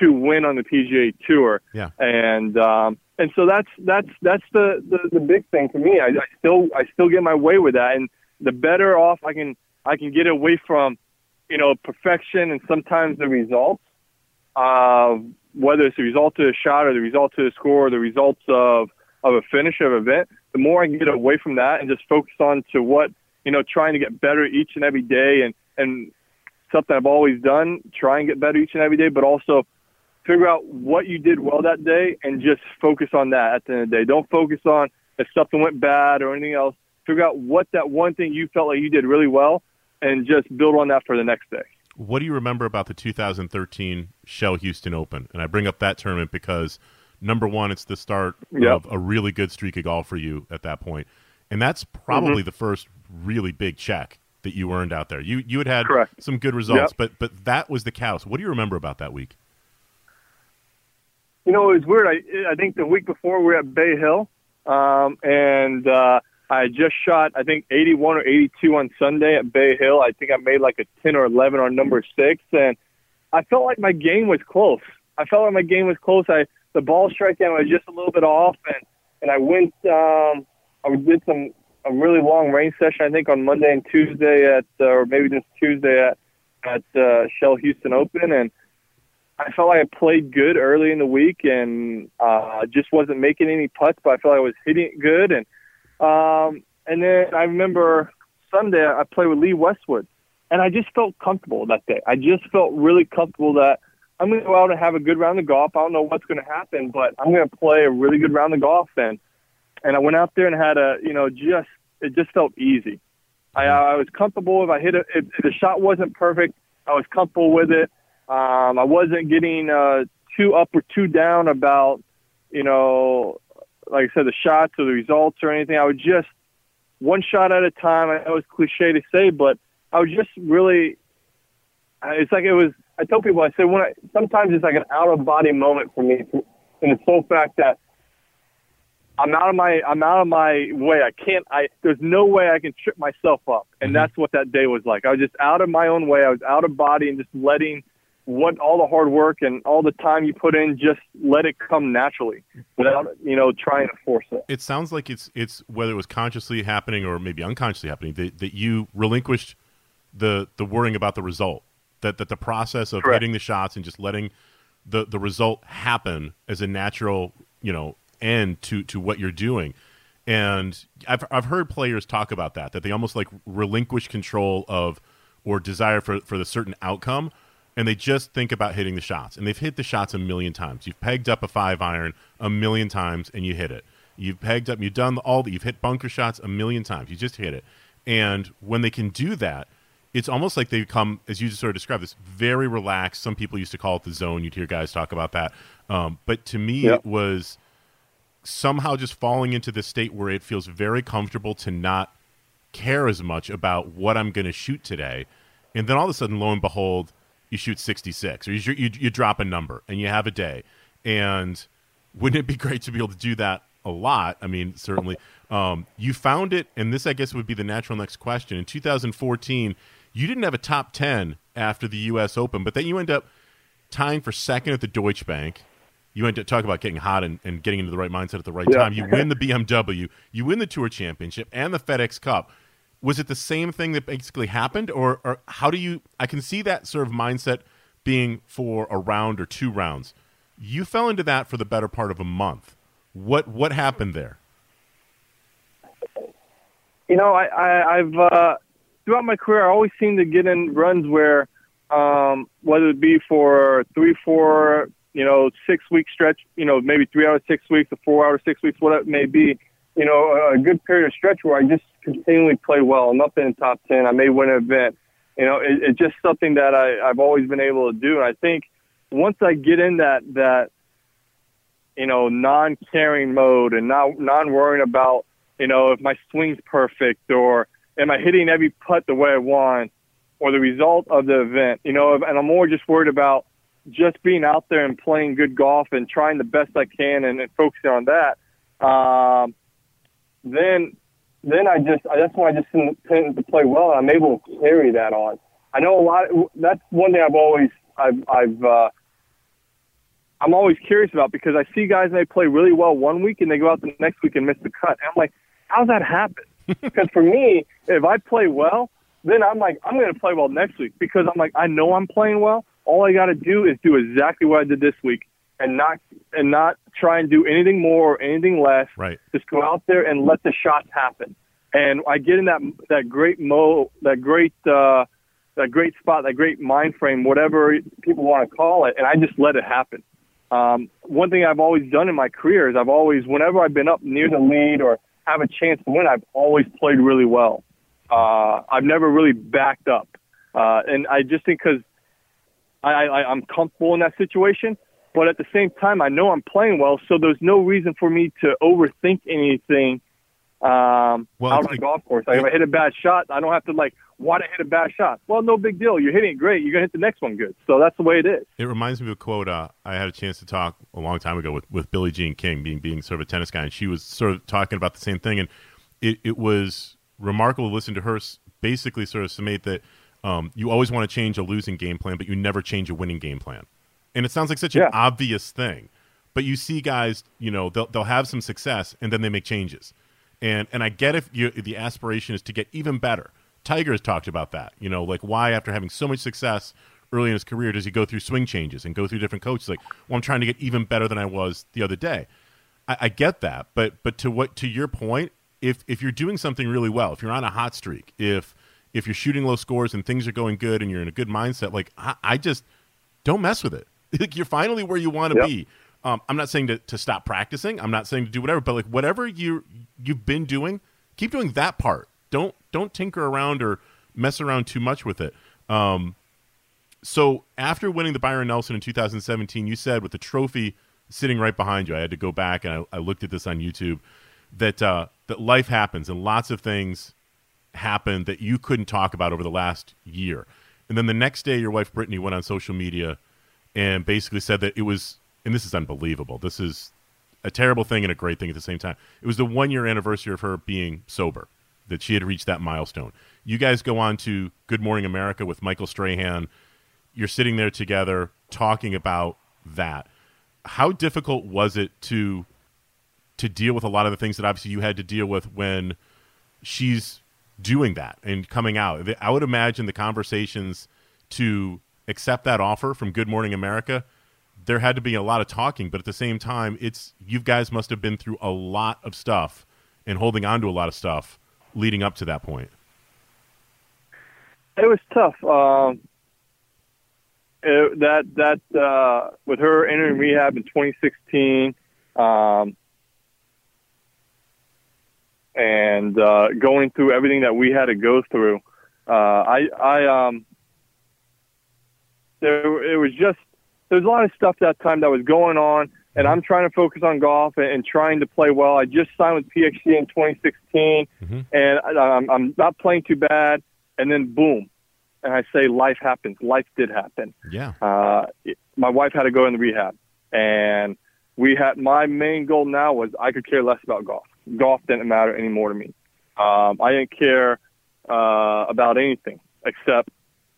to win on the PGA Tour. Yeah. And um, and so that's that's that's the, the the big thing for me. I, I still I still get my way with that, and the better off I can I can get away from, you know, perfection and sometimes the results. Uh, whether it's the result of a shot or the result of a score or the results of of a finish of an event, the more I can get away from that and just focus on to what you know, trying to get better each and every day, and and something I've always done, try and get better each and every day, but also figure out what you did well that day and just focus on that at the end of the day. Don't focus on if something went bad or anything else. Figure out what that one thing you felt like you did really well and just build on that for the next day what do you remember about the 2013 Shell Houston Open? And I bring up that tournament because number one, it's the start yep. of a really good streak of golf for you at that point, and that's probably mm-hmm. the first really big check that you earned out there. You you had had Correct. some good results, yep. but but that was the cows. What do you remember about that week? You know, it was weird. I I think the week before we were at Bay Hill, um, and uh, I just shot, I think, 81 or 82 on Sunday at Bay Hill. I think I made like a 10 or 11 on number six, and I felt like my game was close. I felt like my game was close. I the ball striking was just a little bit off, and and I went. Um, I did some a really long range session. I think on Monday and Tuesday at, uh, or maybe just Tuesday at at uh, Shell Houston Open, and I felt like I played good early in the week, and uh, just wasn't making any putts, but I felt like I was hitting it good, and um, and then I remember Sunday I played with Lee Westwood, and I just felt comfortable that day. I just felt really comfortable that I'm going to go out and have a good round of golf. I don't know what's going to happen, but I'm going to play a really good round of golf, and and I went out there and had a you know just it just felt easy. I, I was comfortable if I hit it. If, if the shot wasn't perfect, I was comfortable with it. Um, I wasn't getting uh, too up or too down about, you know, like I said, the shots or the results or anything. I was just one shot at a time. I know it's cliche to say, but I was just really. It's like it was. I tell people, I say when I sometimes it's like an out of body moment for me, in the sole fact that I'm out of my I'm out of my way. I can't. I there's no way I can trip myself up, and mm-hmm. that's what that day was like. I was just out of my own way. I was out of body and just letting what all the hard work and all the time you put in, just let it come naturally without you know trying to force it. It sounds like it's it's whether it was consciously happening or maybe unconsciously happening that, that you relinquished the the worrying about the result. That that the process of Correct. hitting the shots and just letting the the result happen as a natural you know end to to what you're doing. And I've I've heard players talk about that that they almost like relinquish control of or desire for for the certain outcome and they just think about hitting the shots. And they've hit the shots a million times. You've pegged up a five iron a million times and you hit it. You've pegged up, you've done all that. You've hit bunker shots a million times. You just hit it. And when they can do that, it's almost like they come, as you just sort of described, this very relaxed. Some people used to call it the zone. You'd hear guys talk about that. Um, but to me, yep. it was somehow just falling into the state where it feels very comfortable to not care as much about what I'm going to shoot today. And then all of a sudden, lo and behold, you shoot 66 or you, you, you drop a number and you have a day. And wouldn't it be great to be able to do that a lot? I mean, certainly. Um, you found it, and this, I guess, would be the natural next question. In 2014, you didn't have a top 10 after the U.S. Open, but then you end up tying for second at the Deutsche Bank you went to talk about getting hot and, and getting into the right mindset at the right yeah. time. You win the BMW, you win the Tour Championship, and the FedEx Cup. Was it the same thing that basically happened, or, or how do you? I can see that sort of mindset being for a round or two rounds. You fell into that for the better part of a month. What what happened there? You know, I, I I've uh, throughout my career, I always seem to get in runs where, um, whether it be for three, four, you know, six week stretch, you know, maybe three out of six weeks, or four out of six weeks, whatever it may be, you know, a good period of stretch where I just continually play well. I'm up in the top 10. I may win an event. You know, it, it's just something that I, I've always been able to do. And I think once I get in that, that, you know, non-caring mode and not non-worrying about, you know, if my swing's perfect or am I hitting every putt the way I want or the result of the event, you know, and I'm more just worried about just being out there and playing good golf and trying the best I can and, and focusing on that, um, then then I just that's when I just tend to play well. and I'm able to carry that on. I know a lot. That's one thing I've always I've I've uh, I'm always curious about because I see guys and they play really well one week and they go out the next week and miss the cut. And I'm like, how's that happen? because for me, if I play well, then I'm like I'm going to play well next week because I'm like I know I'm playing well all I got to do is do exactly what I did this week and not and not try and do anything more or anything less. Right. Just go out there and let the shots happen. And I get in that that great mo that great uh, that great spot, that great mind frame, whatever people want to call it, and I just let it happen. Um, one thing I've always done in my career is I've always, whenever I've been up near the lead or have a chance to win, I've always played really well. Uh, I've never really backed up, uh, and I just think because I, I, I'm comfortable in that situation. But at the same time, I know I'm playing well, so there's no reason for me to overthink anything um, well, out on the golf course. Like if I hit a bad shot, I don't have to like, why to hit a bad shot? Well, no big deal. You're hitting it great. You're gonna hit the next one good. So that's the way it is. It reminds me of a quote uh, I had a chance to talk a long time ago with with Billie Jean King, being being sort of a tennis guy, and she was sort of talking about the same thing. And it, it was remarkable to listen to her basically sort of summate that um, you always want to change a losing game plan, but you never change a winning game plan. And it sounds like such yeah. an obvious thing, but you see guys, you know, they'll they'll have some success and then they make changes. And and I get if you, the aspiration is to get even better. Tiger has talked about that. You know, like why after having so much success early in his career does he go through swing changes and go through different coaches? Like, well, I'm trying to get even better than I was the other day. I, I get that, but but to what to your point, if if you're doing something really well, if you're on a hot streak, if if you're shooting low scores and things are going good and you're in a good mindset, like I, I just don't mess with it. Like you're finally where you want to yep. be. Um, I'm not saying to, to stop practicing. I'm not saying to do whatever, but like whatever you you've been doing, keep doing that part. Don't don't tinker around or mess around too much with it. Um, so after winning the Byron Nelson in 2017, you said with the trophy sitting right behind you, I had to go back and I, I looked at this on YouTube that uh, that life happens and lots of things happen that you couldn't talk about over the last year. And then the next day, your wife Brittany went on social media and basically said that it was, and this is unbelievable. This is a terrible thing and a great thing at the same time. It was the one year anniversary of her being sober, that she had reached that milestone. You guys go on to Good Morning America with Michael Strahan. You're sitting there together talking about that. How difficult was it to to deal with a lot of the things that obviously you had to deal with when she's doing that and coming out? I would imagine the conversations to accept that offer from Good Morning America, there had to be a lot of talking, but at the same time, it's you guys must have been through a lot of stuff and holding on to a lot of stuff leading up to that point. It was tough. Um, it, that that uh, with her entering rehab in 2016, um, and uh, going through everything that we had to go through, uh, I I um, there it was just there's a lot of stuff that time that was going on, and I'm trying to focus on golf and, and trying to play well. I just signed with PXG in 2016, mm-hmm. and I, I'm, I'm not playing too bad, and then boom, and I say life happens. Life did happen. Yeah. Uh, my wife had to go in the rehab, and we had my main goal now was I could care less about golf. Golf didn't matter anymore to me. Um, I didn't care uh, about anything except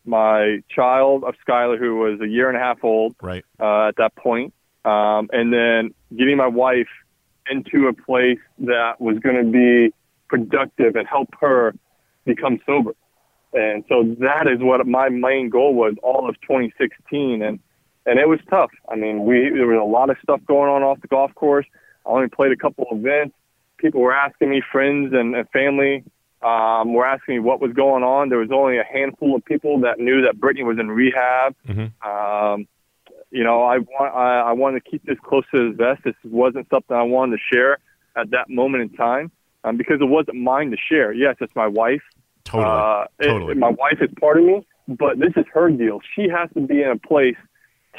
my child of Skylar, who was a year and a half old right. uh, at that point, um, and then getting my wife into a place that was going to be productive and help her become sober. And so that is what my main goal was all of 2016. And, and it was tough. I mean, we, there was a lot of stuff going on off the golf course. I only played a couple events. People were asking me, friends and, and family, um, were asking me what was going on. There was only a handful of people that knew that Brittany was in rehab. Mm-hmm. Um, you know, I want I, I wanted to keep this close to the vest. This wasn't something I wanted to share at that moment in time um, because it wasn't mine to share. Yes, it's my wife. Totally. Uh, totally. It, my wife is part of me, but this is her deal. She has to be in a place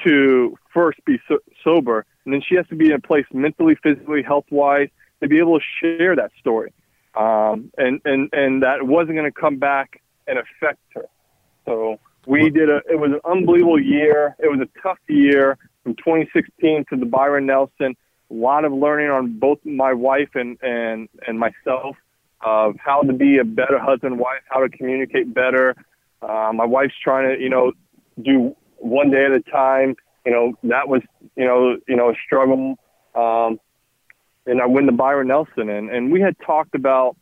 to first be so- sober, and then she has to be in a place mentally, physically, health wise to be able to share that story um, and and and that wasn't going to come back and affect her. So we did a. It was an unbelievable year. It was a tough year from 2016 to the Byron Nelson. A lot of learning on both my wife and and and myself of how to be a better husband wife, how to communicate better. Uh, my wife's trying to you know do one day at a time. You know that was you know you know a struggle. Um, and I win the Byron Nelson. And, and we had talked about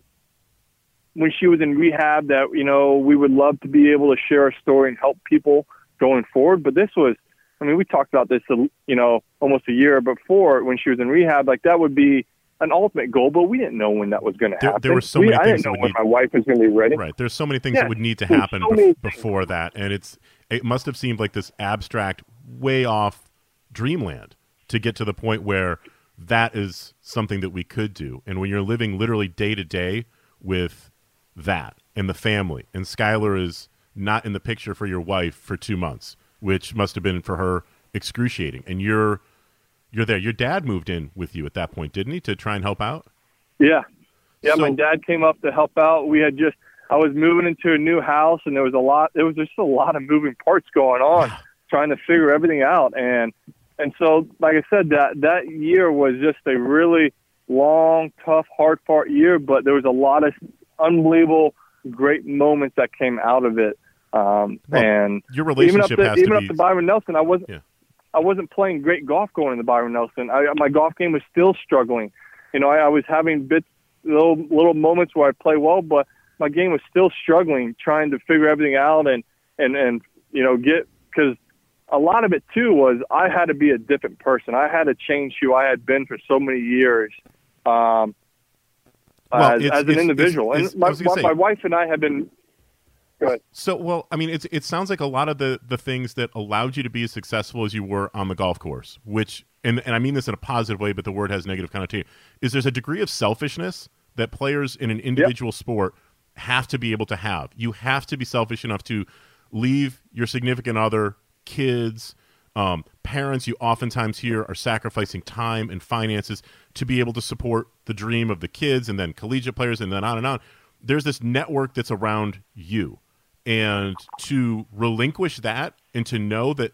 when she was in rehab that, you know, we would love to be able to share a story and help people going forward. But this was, I mean, we talked about this, uh, you know, almost a year before when she was in rehab. Like that would be an ultimate goal, but we didn't know when that was going to happen. There, there were so we, many I things didn't know when need, my wife was going to be ready. Right. There's so many things yeah, that would need to happen so be- before that, and it's it must have seemed like this abstract, way off dreamland to get to the point where that is something that we could do. And when you're living literally day to day with that and the family, and Skylar is not in the picture for your wife for two months, which must have been for her excruciating. And you're you're there. Your dad moved in with you at that point, didn't he, to try and help out? Yeah, yeah. So- my dad came up to help out. We had just I was moving into a new house, and there was a lot. There was just a lot of moving parts going on, trying to figure everything out. And and so, like I said, that that year was just a really long, tough, hard fought year, but there was a lot of unbelievable, great moments that came out of it. Um, Well, and Your even up relationship to, even to up be. to Byron Nelson, I wasn't Yeah. I wasn't playing great golf going into Byron Nelson. I, my golf game was still struggling. You know, I, I was having bits, little little moments where I play well, but my game was still struggling, trying to figure everything out and and and you know get because a lot of it too was I had to be a different person. I had to change who I had been for so many years. Um, Well, as, as an individual, it's- it's- and my, say- my wife and I have been. So, well, I mean, it's it sounds like a lot of the the things that allowed you to be as successful as you were on the golf course, which, and and I mean this in a positive way, but the word has negative connotation. Is there's a degree of selfishness that players in an individual sport have to be able to have. You have to be selfish enough to leave your significant other, kids, um, parents. You oftentimes hear are sacrificing time and finances to be able to support the dream of the kids, and then collegiate players, and then on and on. There's this network that's around you and to relinquish that and to know that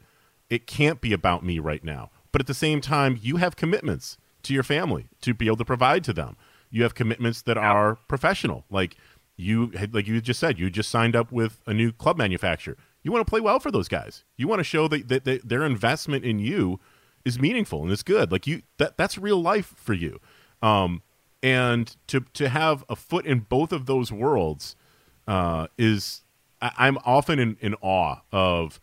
it can't be about me right now but at the same time you have commitments to your family to be able to provide to them you have commitments that are professional like you like you just said you just signed up with a new club manufacturer you want to play well for those guys. You want to show that, that, that their investment in you is meaningful and it's good. Like you that that's real life for you. Um and to to have a foot in both of those worlds uh, is I, I'm often in, in awe of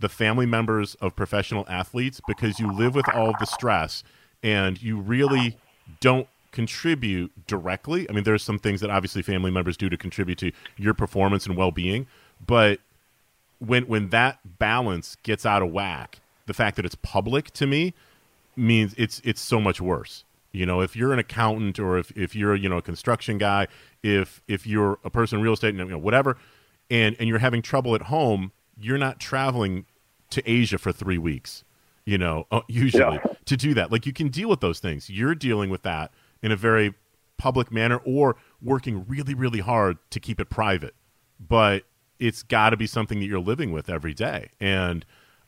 the family members of professional athletes because you live with all of the stress and you really don't contribute directly. I mean, there's some things that obviously family members do to contribute to your performance and well being, but when when that balance gets out of whack, the fact that it's public to me means it's it's so much worse. You know, if you're an accountant or if, if you're you know a construction guy, if if you're a person in real estate, and you know, whatever, and and you're having trouble at home, you're not traveling to Asia for three weeks. You know, uh, usually Yeah. to do that, like you can deal with those things. You're dealing with that in a very public manner or working really really hard to keep it private. But it's got to be something that you're living with every day, and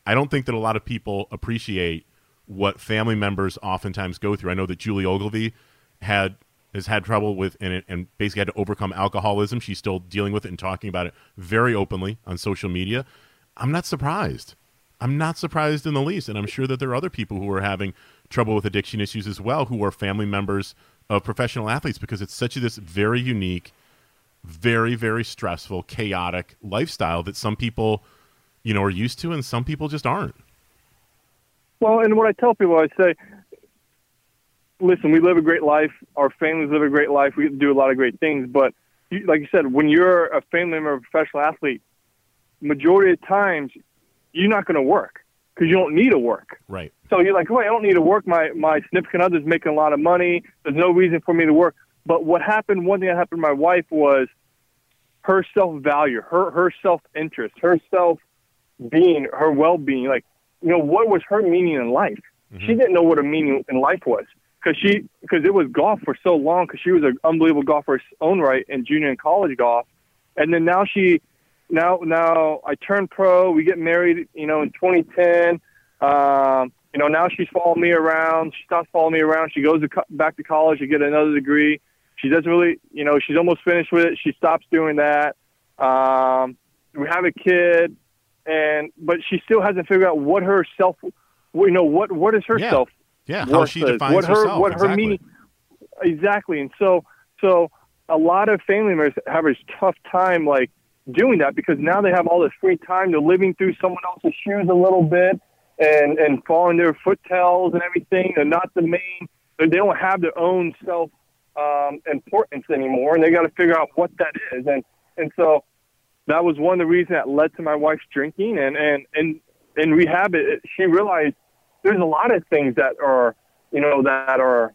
I don't think that a lot of people appreciate what family members oftentimes go through. I know that Julie Ogilvy had has had trouble with and and basically had to overcome alcoholism. She's still dealing with it and talking about it very openly on social media. I'm not surprised. I'm not surprised in the least, and I'm sure that there are other people who are having trouble with addiction issues as well, who are family members of professional athletes, because it's such a, this very unique, very very stressful, chaotic lifestyle that some people, you know, are used to, and some people just aren't. Well, and what I tell people, I say, listen, we live a great life. Our families live a great life. We do a lot of great things. But you, like you said, when you're a family member of a professional athlete, majority of times you're not going to work because you don't need to work. Right. So you're like, wait, I don't need to work. My my significant other's making a lot of money. There's no reason for me to work. But what happened? One thing that happened to my wife was her self value, her her self interest, her self being, her well being. Like, you know, what was her meaning in life? She didn't know what a meaning in life was because she because it was golf for so long because she was an unbelievable golfer own right in junior and college golf, and then now she now now I turned pro. We get married, you know, in 2010. Um, you know, now she's following me around. She stops following me around. She goes to co- back to college to get another degree. She doesn't really, you know, she's almost finished with it. She stops doing that. Um, we have a kid, and but she still hasn't figured out what her self, you know, what what is her Yeah. self Yeah. How she is, defines what her herself. what her exactly. meaning exactly and so so a lot of family members have a tough time like doing that because now they have all this free time they're living through someone else's shoes a little bit and and following their foottails and everything they're not the main they don't have their own self um importance anymore and they got to figure out what that is and and so that was one of the reasons that led to my wife's drinking and and and in rehab it, she realized there's a lot of things that are you know that are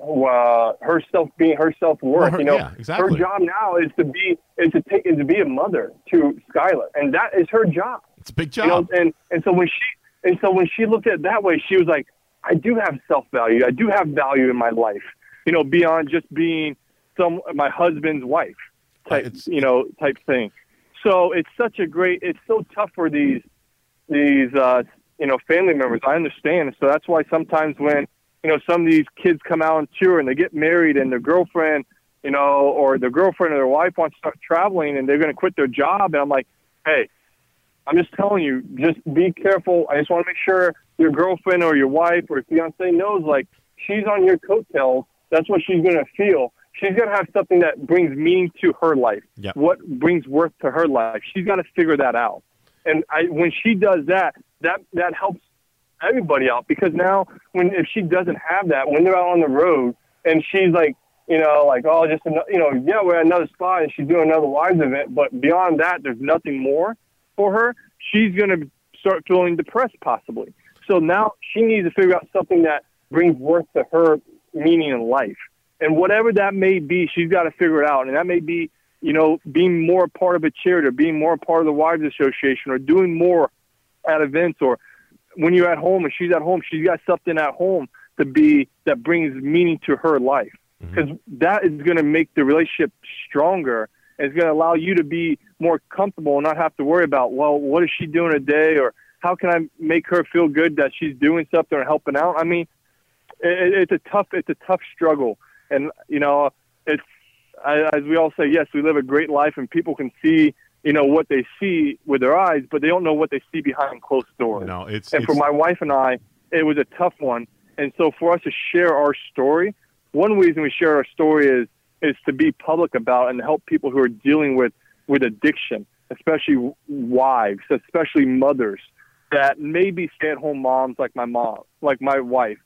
uh, her self being her self worth. Well, her- you know, yeah, exactly. her job now is to be is to take is to be a mother to Skylar, and that is her job. It's a big You know, job. and and so when she and so when she looked at it that way, she was like, I do have self value. I do have value in my life. You know, beyond just being some my husband's wife type. It's- you know, type thing. So it's such a great. It's so tough for these these uh, you know family members. I understand. So that's why sometimes when you know, some of these kids come out on tour and they get married and their girlfriend, you know, or their girlfriend or their wife wants to start traveling and they're going to quit their job. And I'm like, hey, I'm just telling you, just be careful. I just want to make sure your girlfriend or your wife or fiance knows, like, she's on your coattails. That's what she's going to feel. She's going to have something that brings meaning to her life. Yep. What brings worth to her life? She's got to figure that out. And I, when she does that, that that helps everybody out because now when if she doesn't have that, when they're out on the road and she's like, you know, like oh, just ano- you know, yeah, we're at another spot and she's doing another wives event, but beyond that, there's nothing more for her. She's going to start feeling depressed possibly. So now she needs to figure out something that brings worth to her meaning in life. And whatever that may be, she's got to figure it out. And that may be, you know, being more a part of a charity or being more a part of the Wives Association or doing more at events or when you're at home and she's at home, she's got something at home to be that brings meaning to her life. Mm-hmm. Because that is going to make the relationship stronger. And it's going to allow you to be more comfortable and not have to worry about, well, what is she doing today or how can I make her feel good that she's doing something or helping out? I mean, it, it's a tough, it's a tough struggle. And, you know, it's, as we all say, yes, we live a great life and people can see, you know, what they see with their eyes, but they don't know what they see behind closed doors. No, it's, And for my wife and I, it was a tough one. And so for us to share our story, one reason we share our story is is to be public about and help people who are dealing with with addiction, especially wives, especially mothers that may be stay-at-home moms like my mom, like my wife,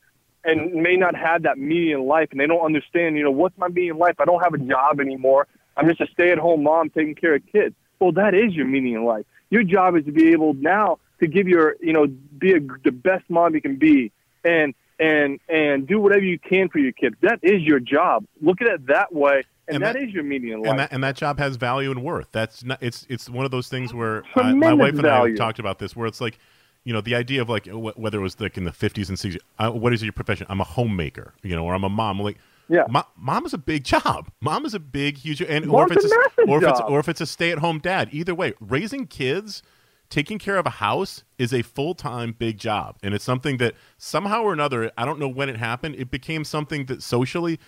and may not have that meaning in life, and they don't understand, you know, what's my meaning in life? I don't have a job anymore. I'm just a stay-at-home mom taking care of kids. Well, that is your meaning in life. Your job is to be able now to give your, you know, be a, the best mom you can be, and and and do whatever you can for your kids. That is your job. Look at it that way, and, And that that- is your meaning in life. and that and that job has value and worth. That's not. It's it's one of those things where my wife and I have talked about this, where it's like, you know, the idea of like wh- whether it was like in the fifties and sixties. Uh, what is your profession? I'm a homemaker, you know, or I'm a mom. Like, Yeah. mo- mom is a big job. Mom is a big, huge, and or if it's a or if it's or if it's a stay at home dad. Either way, raising kids. Taking care of a house is a full time big job. And it's something that somehow or another, I don't know when it happened, it became something that socially,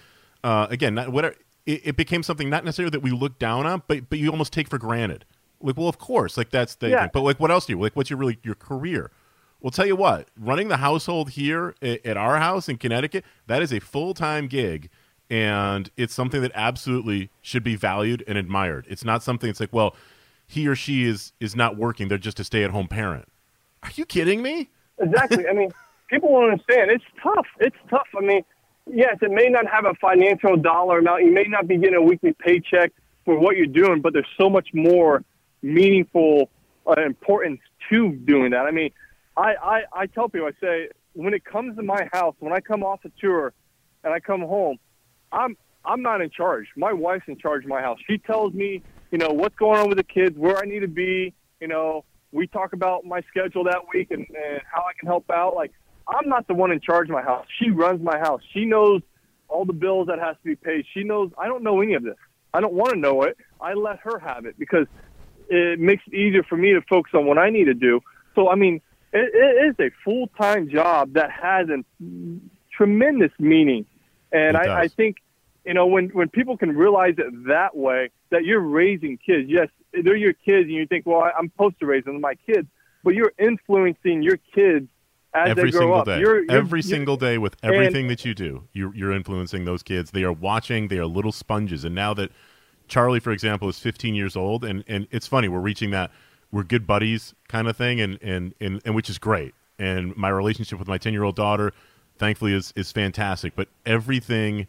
uh, again, not whatever, it, it became something not necessarily that we look down on, but but you almost take for granted. Like, well, of course, like that's the Yeah. thing. But like, what else do you like? What's your really your career? Well, tell you what, running the household here at, at our house in Connecticut, that is a full time gig, and it's something that absolutely should be valued and admired. It's not something. It's like, well, he or she is is not working; they're just a stay at home parent. Are you kidding me? exactly. I mean, people don't understand. It's tough. It's tough. I mean, yes, it may not have a financial dollar amount. You may not be getting a weekly paycheck for what you're doing, but there's so much more meaningful uh, importance to doing that. I mean, I, I, I tell people, I say, when it comes to my house, when I come off a tour and I come home, I'm I'm not in charge. My wife's in charge of my house. She tells me, you know, what's going on with the kids, where I need to be. You know, we talk about my schedule that week and, and how I can help out. Like, I'm not the one in charge of my house. She runs my house. She knows all the bills that has to be paid. She knows I don't know any of this. I don't want to know it. I let her have it because it makes it easier for me to focus on what I need to do. So, I mean, it, it is a full time job that has a tremendous meaning. And I, I think, you know, when, when people can realize it that way, that you're raising kids, yes, they're your kids, and you think, well, I'm supposed to raise them, my kids, but you're influencing your kids as every they grow single up. day. You're, you're, every you're- single day with everything that you do, you're, you're influencing those kids. They are watching. They are little sponges. And now that Charlie, for example, is 15 years old, and, and it's funny, we're reaching that we're good buddies kind of thing, and, and, and, and which is great. And my relationship with my 10 year old daughter, thankfully, is, is fantastic. But everything,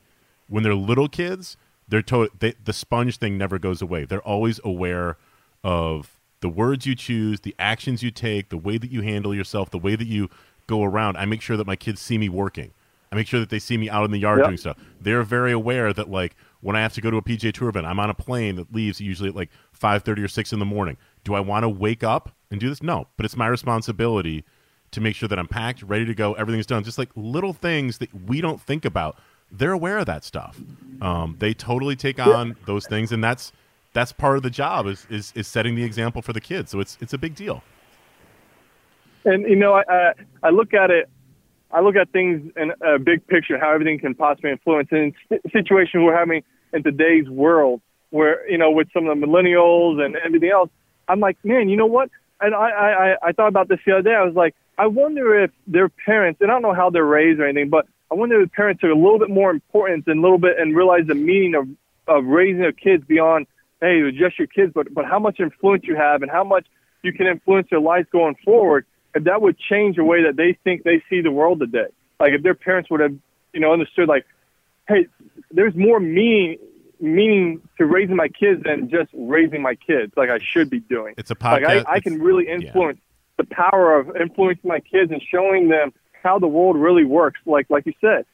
when they're little kids, they're to- they, the sponge thing never goes away. They're always aware of the words you choose, the actions you take, the way that you handle yourself, the way that you go around. I make sure that my kids see me working. I make sure that they see me out in the yard Yep. doing stuff. They're very aware that like when I have to go to a PGA Tour event, I'm on a plane that leaves usually at like five thirty or six in the morning. Do I want to wake up and do this? No, but it's my responsibility to make sure that I'm packed, ready to go, everything's done. Just like little things that we don't think about. They're aware of that stuff. Um, they totally take on those things, and that's that's part of the job is, is is setting the example for the kids. So it's it's a big deal. And you know, I I, I look at it I look at things in a big picture, how everything can possibly influence. And in situations we're having in today's world, where you know, with some of the millennials and everything else, I'm like, man, you know what? And I, I, I thought about this the other day. I was like, I wonder if their parents, and I don't know how they're raised or anything, but I wonder if parents are a little bit more important and a little bit and realize the meaning of of raising their kids beyond, hey, it was just your kids, but but how much influence you have and how much you can influence their lives going forward. If that would change the way that they think they see the world today. Like if their parents would have, you know, understood like, hey, there's more meaning meaning to raising my kids than just raising my kids like I should be doing. It's a podcast. Like I, I can really influence yeah. the power of influencing my kids and showing them how the world really works. Like like you said,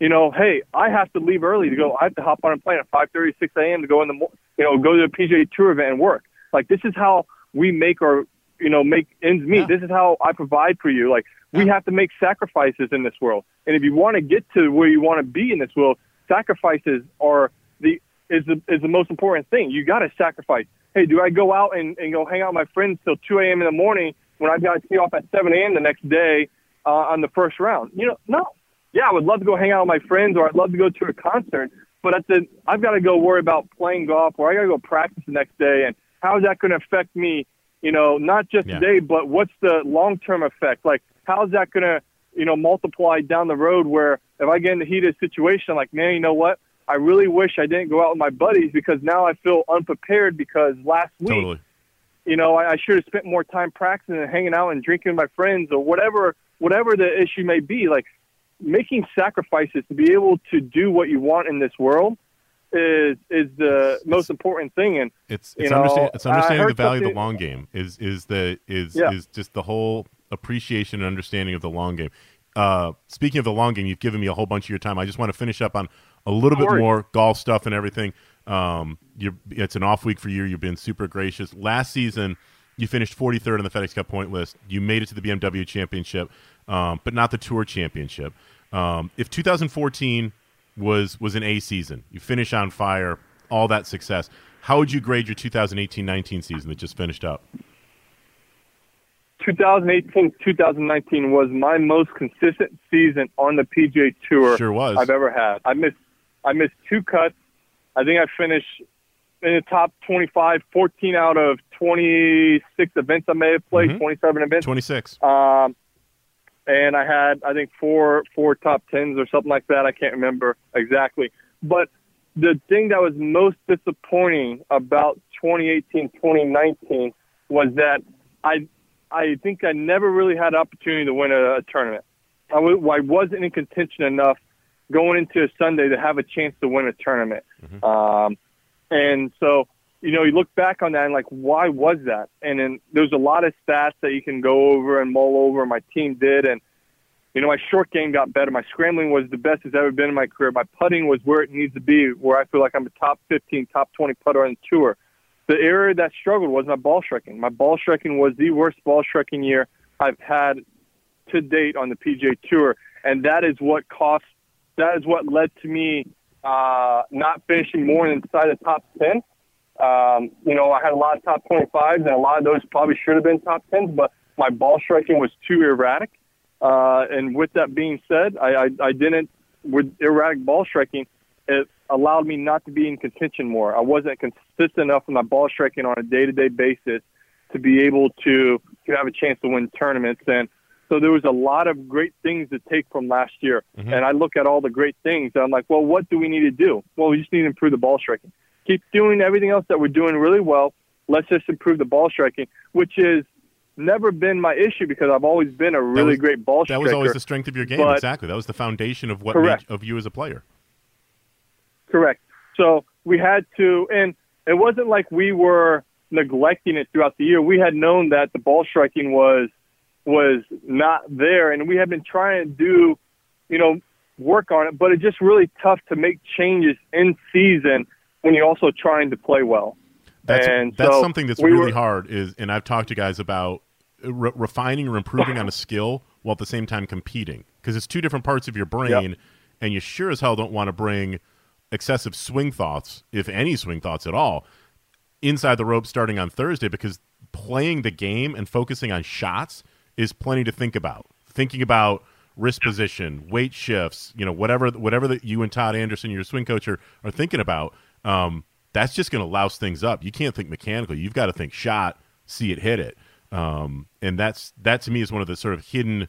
you know, hey, I have to leave early to go. I have to hop on a plane at 5:30, 6 a.m. to go in the, you know, go to a PGA Tour event and work. Like this is how we make our, you know, make ends meet. Yeah. This is how I provide for you. Like we have to make sacrifices in this world, and if you want to get to where you want to be in this world, sacrifices are the is the is the most important thing. You got to sacrifice. Hey, do I go out and, and go hang out with my friends till 2 a.m. in the morning when I've got to tee off at 7 a.m. the next day uh, on the first round? You know, no yeah, I would love to go hang out with my friends or I'd love to go to a concert, but at the I've got to go worry about playing golf or I got to go practice the next day and how is that going to affect me, you know, not just yeah. today, but what's the long-term effect? Like how is that going to, you know, multiply down the road where if I get in the heated situation like, man, you know what? I really wish I didn't go out with my buddies because now I feel unprepared because last week totally. you know, I, I should have spent more time practicing and hanging out and drinking with my friends or whatever whatever the issue may be. Like making sacrifices to be able to do what you want in this world is is the most important thing. And it's it's, know, understand, it's understanding the value of the long game. Is is the is yeah. is just the whole appreciation and understanding of the long game. Uh, speaking of the long game, you've given me a whole bunch of your time. I just want to finish up on a little bit more golf stuff and everything. Um, it's an off week for you. You've been super gracious. Last season, you finished 43rd on the FedEx Cup point list. You made it to the BMW Championship, um, but not the Tour Championship. Um, if 2014 was was an A season, you finish on fire, all that success. How would you grade your 2018-19 season that just finished up? 2018-2019 was my most consistent season on the PGA Tour sure was. I've ever had. I missed I missed two cuts. I think I finished in the top 25, 14 out of 26 events I may have played, mm-hmm. 27 events. 26. Um, and I had I think four four top tens or something like that. I can't remember exactly. But the thing that was most disappointing about 2018 2019 was that I I think I never really had an opportunity to win a, a tournament. I w- I wasn't in contention enough going into a Sunday to have a chance to win a tournament. Mm-hmm. Um, and so you know, you look back on that and like, why was that? And then there's a lot of stats that you can go over and mull over. My team did, and you know, my short game got better. My scrambling was the best it's ever been in my career. My putting was where it needs to be, where I feel like I'm a top 15, top 20 putter on the tour. The area that struggled was my ball striking. My ball striking was the worst ball striking year I've had to date on the PGA Tour, and that is what cost. That is what led to me uh, not finishing more inside the top 10 um, you know, I had a lot of top 25s, and a lot of those probably should have been top 10s, but my ball striking was too erratic. Uh, and with that being said, I, I, I didn't, with erratic ball striking, it allowed me not to be in contention more. I wasn't consistent enough in my ball striking on a day to day basis to be able to, to have a chance to win tournaments. And so there was a lot of great things to take from last year. Mm-hmm. And I look at all the great things, and I'm like, well, what do we need to do? Well, we just need to improve the ball striking keep doing everything else that we're doing really well. Let's just improve the ball striking, which is never been my issue because I've always been a really was, great ball striker. That was always the strength of your game. Exactly. That was the foundation of what correct. made of you as a player. Correct. So we had to, and it wasn't like we were neglecting it throughout the year. We had known that the ball striking was was not there, and we had been trying to do, you know, work on it. But it's just really tough to make changes in season when you're also trying to play well. That's, and that's so something that's we really were, hard. Is and I've talked to guys about re- refining or improving on a skill while at the same time competing because it's two different parts of your brain, yep. and you sure as hell don't want to bring excessive swing thoughts, if any swing thoughts at all, inside the rope starting on Thursday because playing the game and focusing on shots is plenty to think about. Thinking about wrist position, weight shifts, you know, whatever whatever that you and Todd Anderson, your swing coach, are, are thinking about, um, that's just going to louse things up. You can't think mechanically. You've got to think shot, see it, hit it. Um, and that's that to me is one of the sort of hidden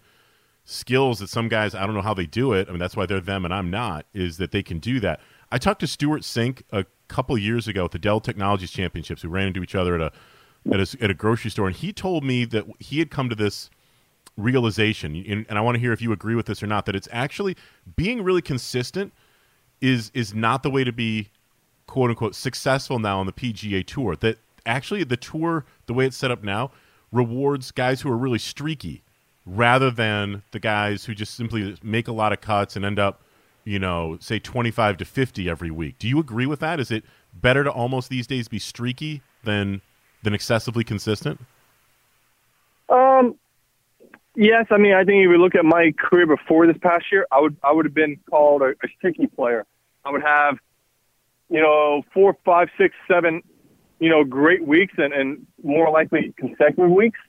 skills that some guys I don't know how they do it. I mean, that's why they're them and I'm not. Is that they can do that. I talked to Stewart Cink a couple years ago at the Dell Technologies Championships. We ran into each other at a at a, at a grocery store, and he told me that he had come to this realization, and, and I want to hear if you agree with this or not. That it's actually being really consistent is is not the way to be quote unquote successful now on the PGA Tour. That actually the tour, the way it's set up now, rewards guys who are really streaky rather than the guys who just simply make a lot of cuts and end up, you know, say 25 to 50 every week. Do you agree with that? Is it better to almost these days be streaky than than excessively consistent? Um, yes. I mean, I think if you look at my career before this past year, I would I would have been called a, a streaky player. I would have, you know, four, five, six, seven, you know, great weeks and, and more likely consecutive weeks,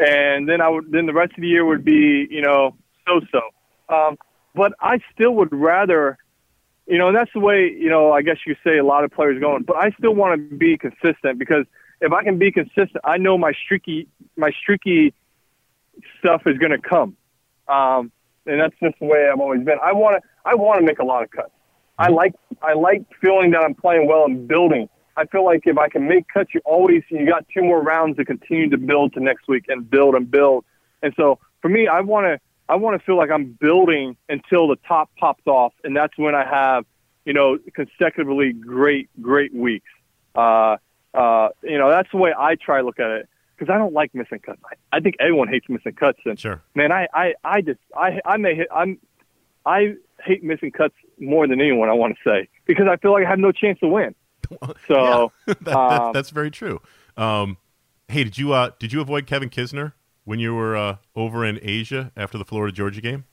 and then I would then the rest of the year would be, you know, so so. Um, but I still would rather you know, and that's the way, you know, I guess you say a lot of players going, but I still want to be consistent because if I can be consistent, I know my streaky my streaky stuff is going to come, um, and that's just the way I've always been. I want to I want to make a lot of cuts. I like I like feeling that I'm playing well and building. I feel like if I can make cuts, you always you got two more rounds to continue to build to next week and build and build. And so for me, I want to I want to feel like I'm building until the top pops off, and that's when I have you know consecutively great great weeks. Uh, uh, you know, that's the way I try to look at it because I don't like missing cuts. I, I think everyone hates missing cuts. And sure, man, I, I, I just, I, I may hit, I'm, I hate missing cuts more than anyone. I want to say because I feel like I have no chance to win. So yeah, that, um, that's very true. Um, hey, did you, uh, did you avoid Kevin Kisner when you were uh, over in Asia after the Florida Georgia game?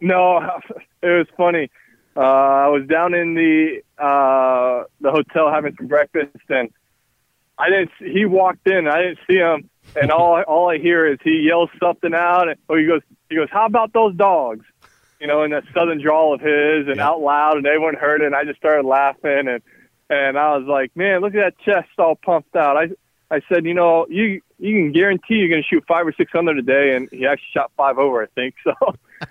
No, it was funny. Uh, I was down in the uh, the hotel having some breakfast, and I didn't. He walked in. I didn't see him, and all all I hear is he yells something out. And, oh, he goes, he goes, "How about those dogs?" You know, in that southern drawl of his, and yeah. out loud, and everyone heard it. And I just started laughing, and and I was like, "Man, look at that chest all pumped out." I I said, you know, you you can guarantee you're going to shoot five or six hundred a day, and he actually shot five over, I think. So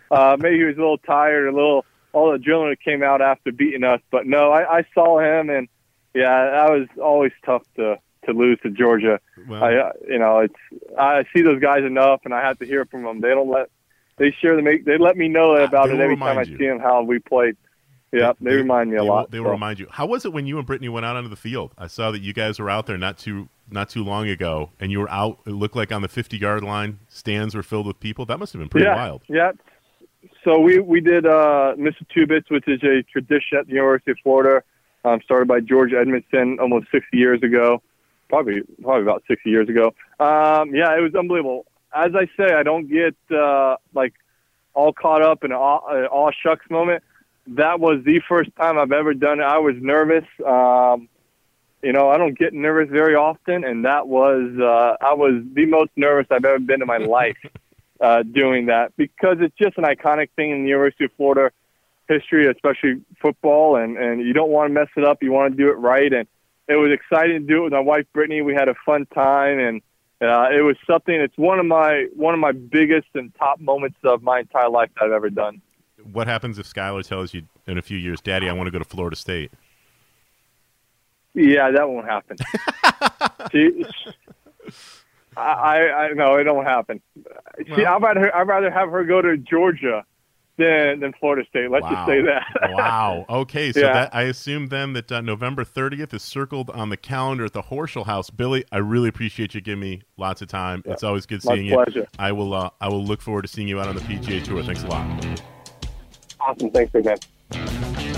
uh, maybe he was a little tired, a little all the adrenaline came out after beating us. But no, I, I saw him, and yeah, that was always tough to to lose to Georgia. Well, I, uh, you know, it's I see those guys enough, and I have to hear from them. They don't let they share the make they let me know about it every time I you. see them how we played. Yeah, they, they, remind me a they lot. Will, they will remind you. How was it when you and Brittany went out onto the field? I saw that you guys were out there not too not too long ago, and you were out. It looked like on the fifty yard line, stands were filled with people. That must have been pretty yeah, wild. Yeah, so we we did uh, Mr. Two Bits, which is a tradition at the University of Florida, um, started by George Edmondson almost 60 years ago, probably probably about 60 years ago. Um, yeah, it was unbelievable. As I say, I don't get uh, like all caught up in an all, uh, all shucks moment. That was the first time I've ever done it. I was nervous. Um, you know, I don't get nervous very often, and that was uh, I was the most nervous I've ever been in my life uh, doing that because it's just an iconic thing in the University of Florida history, especially football, and and you don't want to mess it up. You want to do it right, and it was exciting to do it with my wife Brittany. We had a fun time, and uh, it was something. It's one of my one of my biggest and top moments of my entire life that I've ever done. What happens if Skylar tells you in a few years, Daddy, I want to go to Florida State? Yeah, that won't happen. she, I, I no, it don't happen. Well, See, I'd rather I'd rather have her go to Georgia than than Florida State. Let's wow. just say that. wow. Okay, so yeah. that I assume then that uh, November 30th is circled on the calendar at the Horschel House. Billy, I really appreciate you giving me lots of time. Yeah. It's always good seeing My pleasure. you. I will uh, I will look forward to seeing you out on the PGA Tour. Thanks a lot. Awesome. Thanks, big man.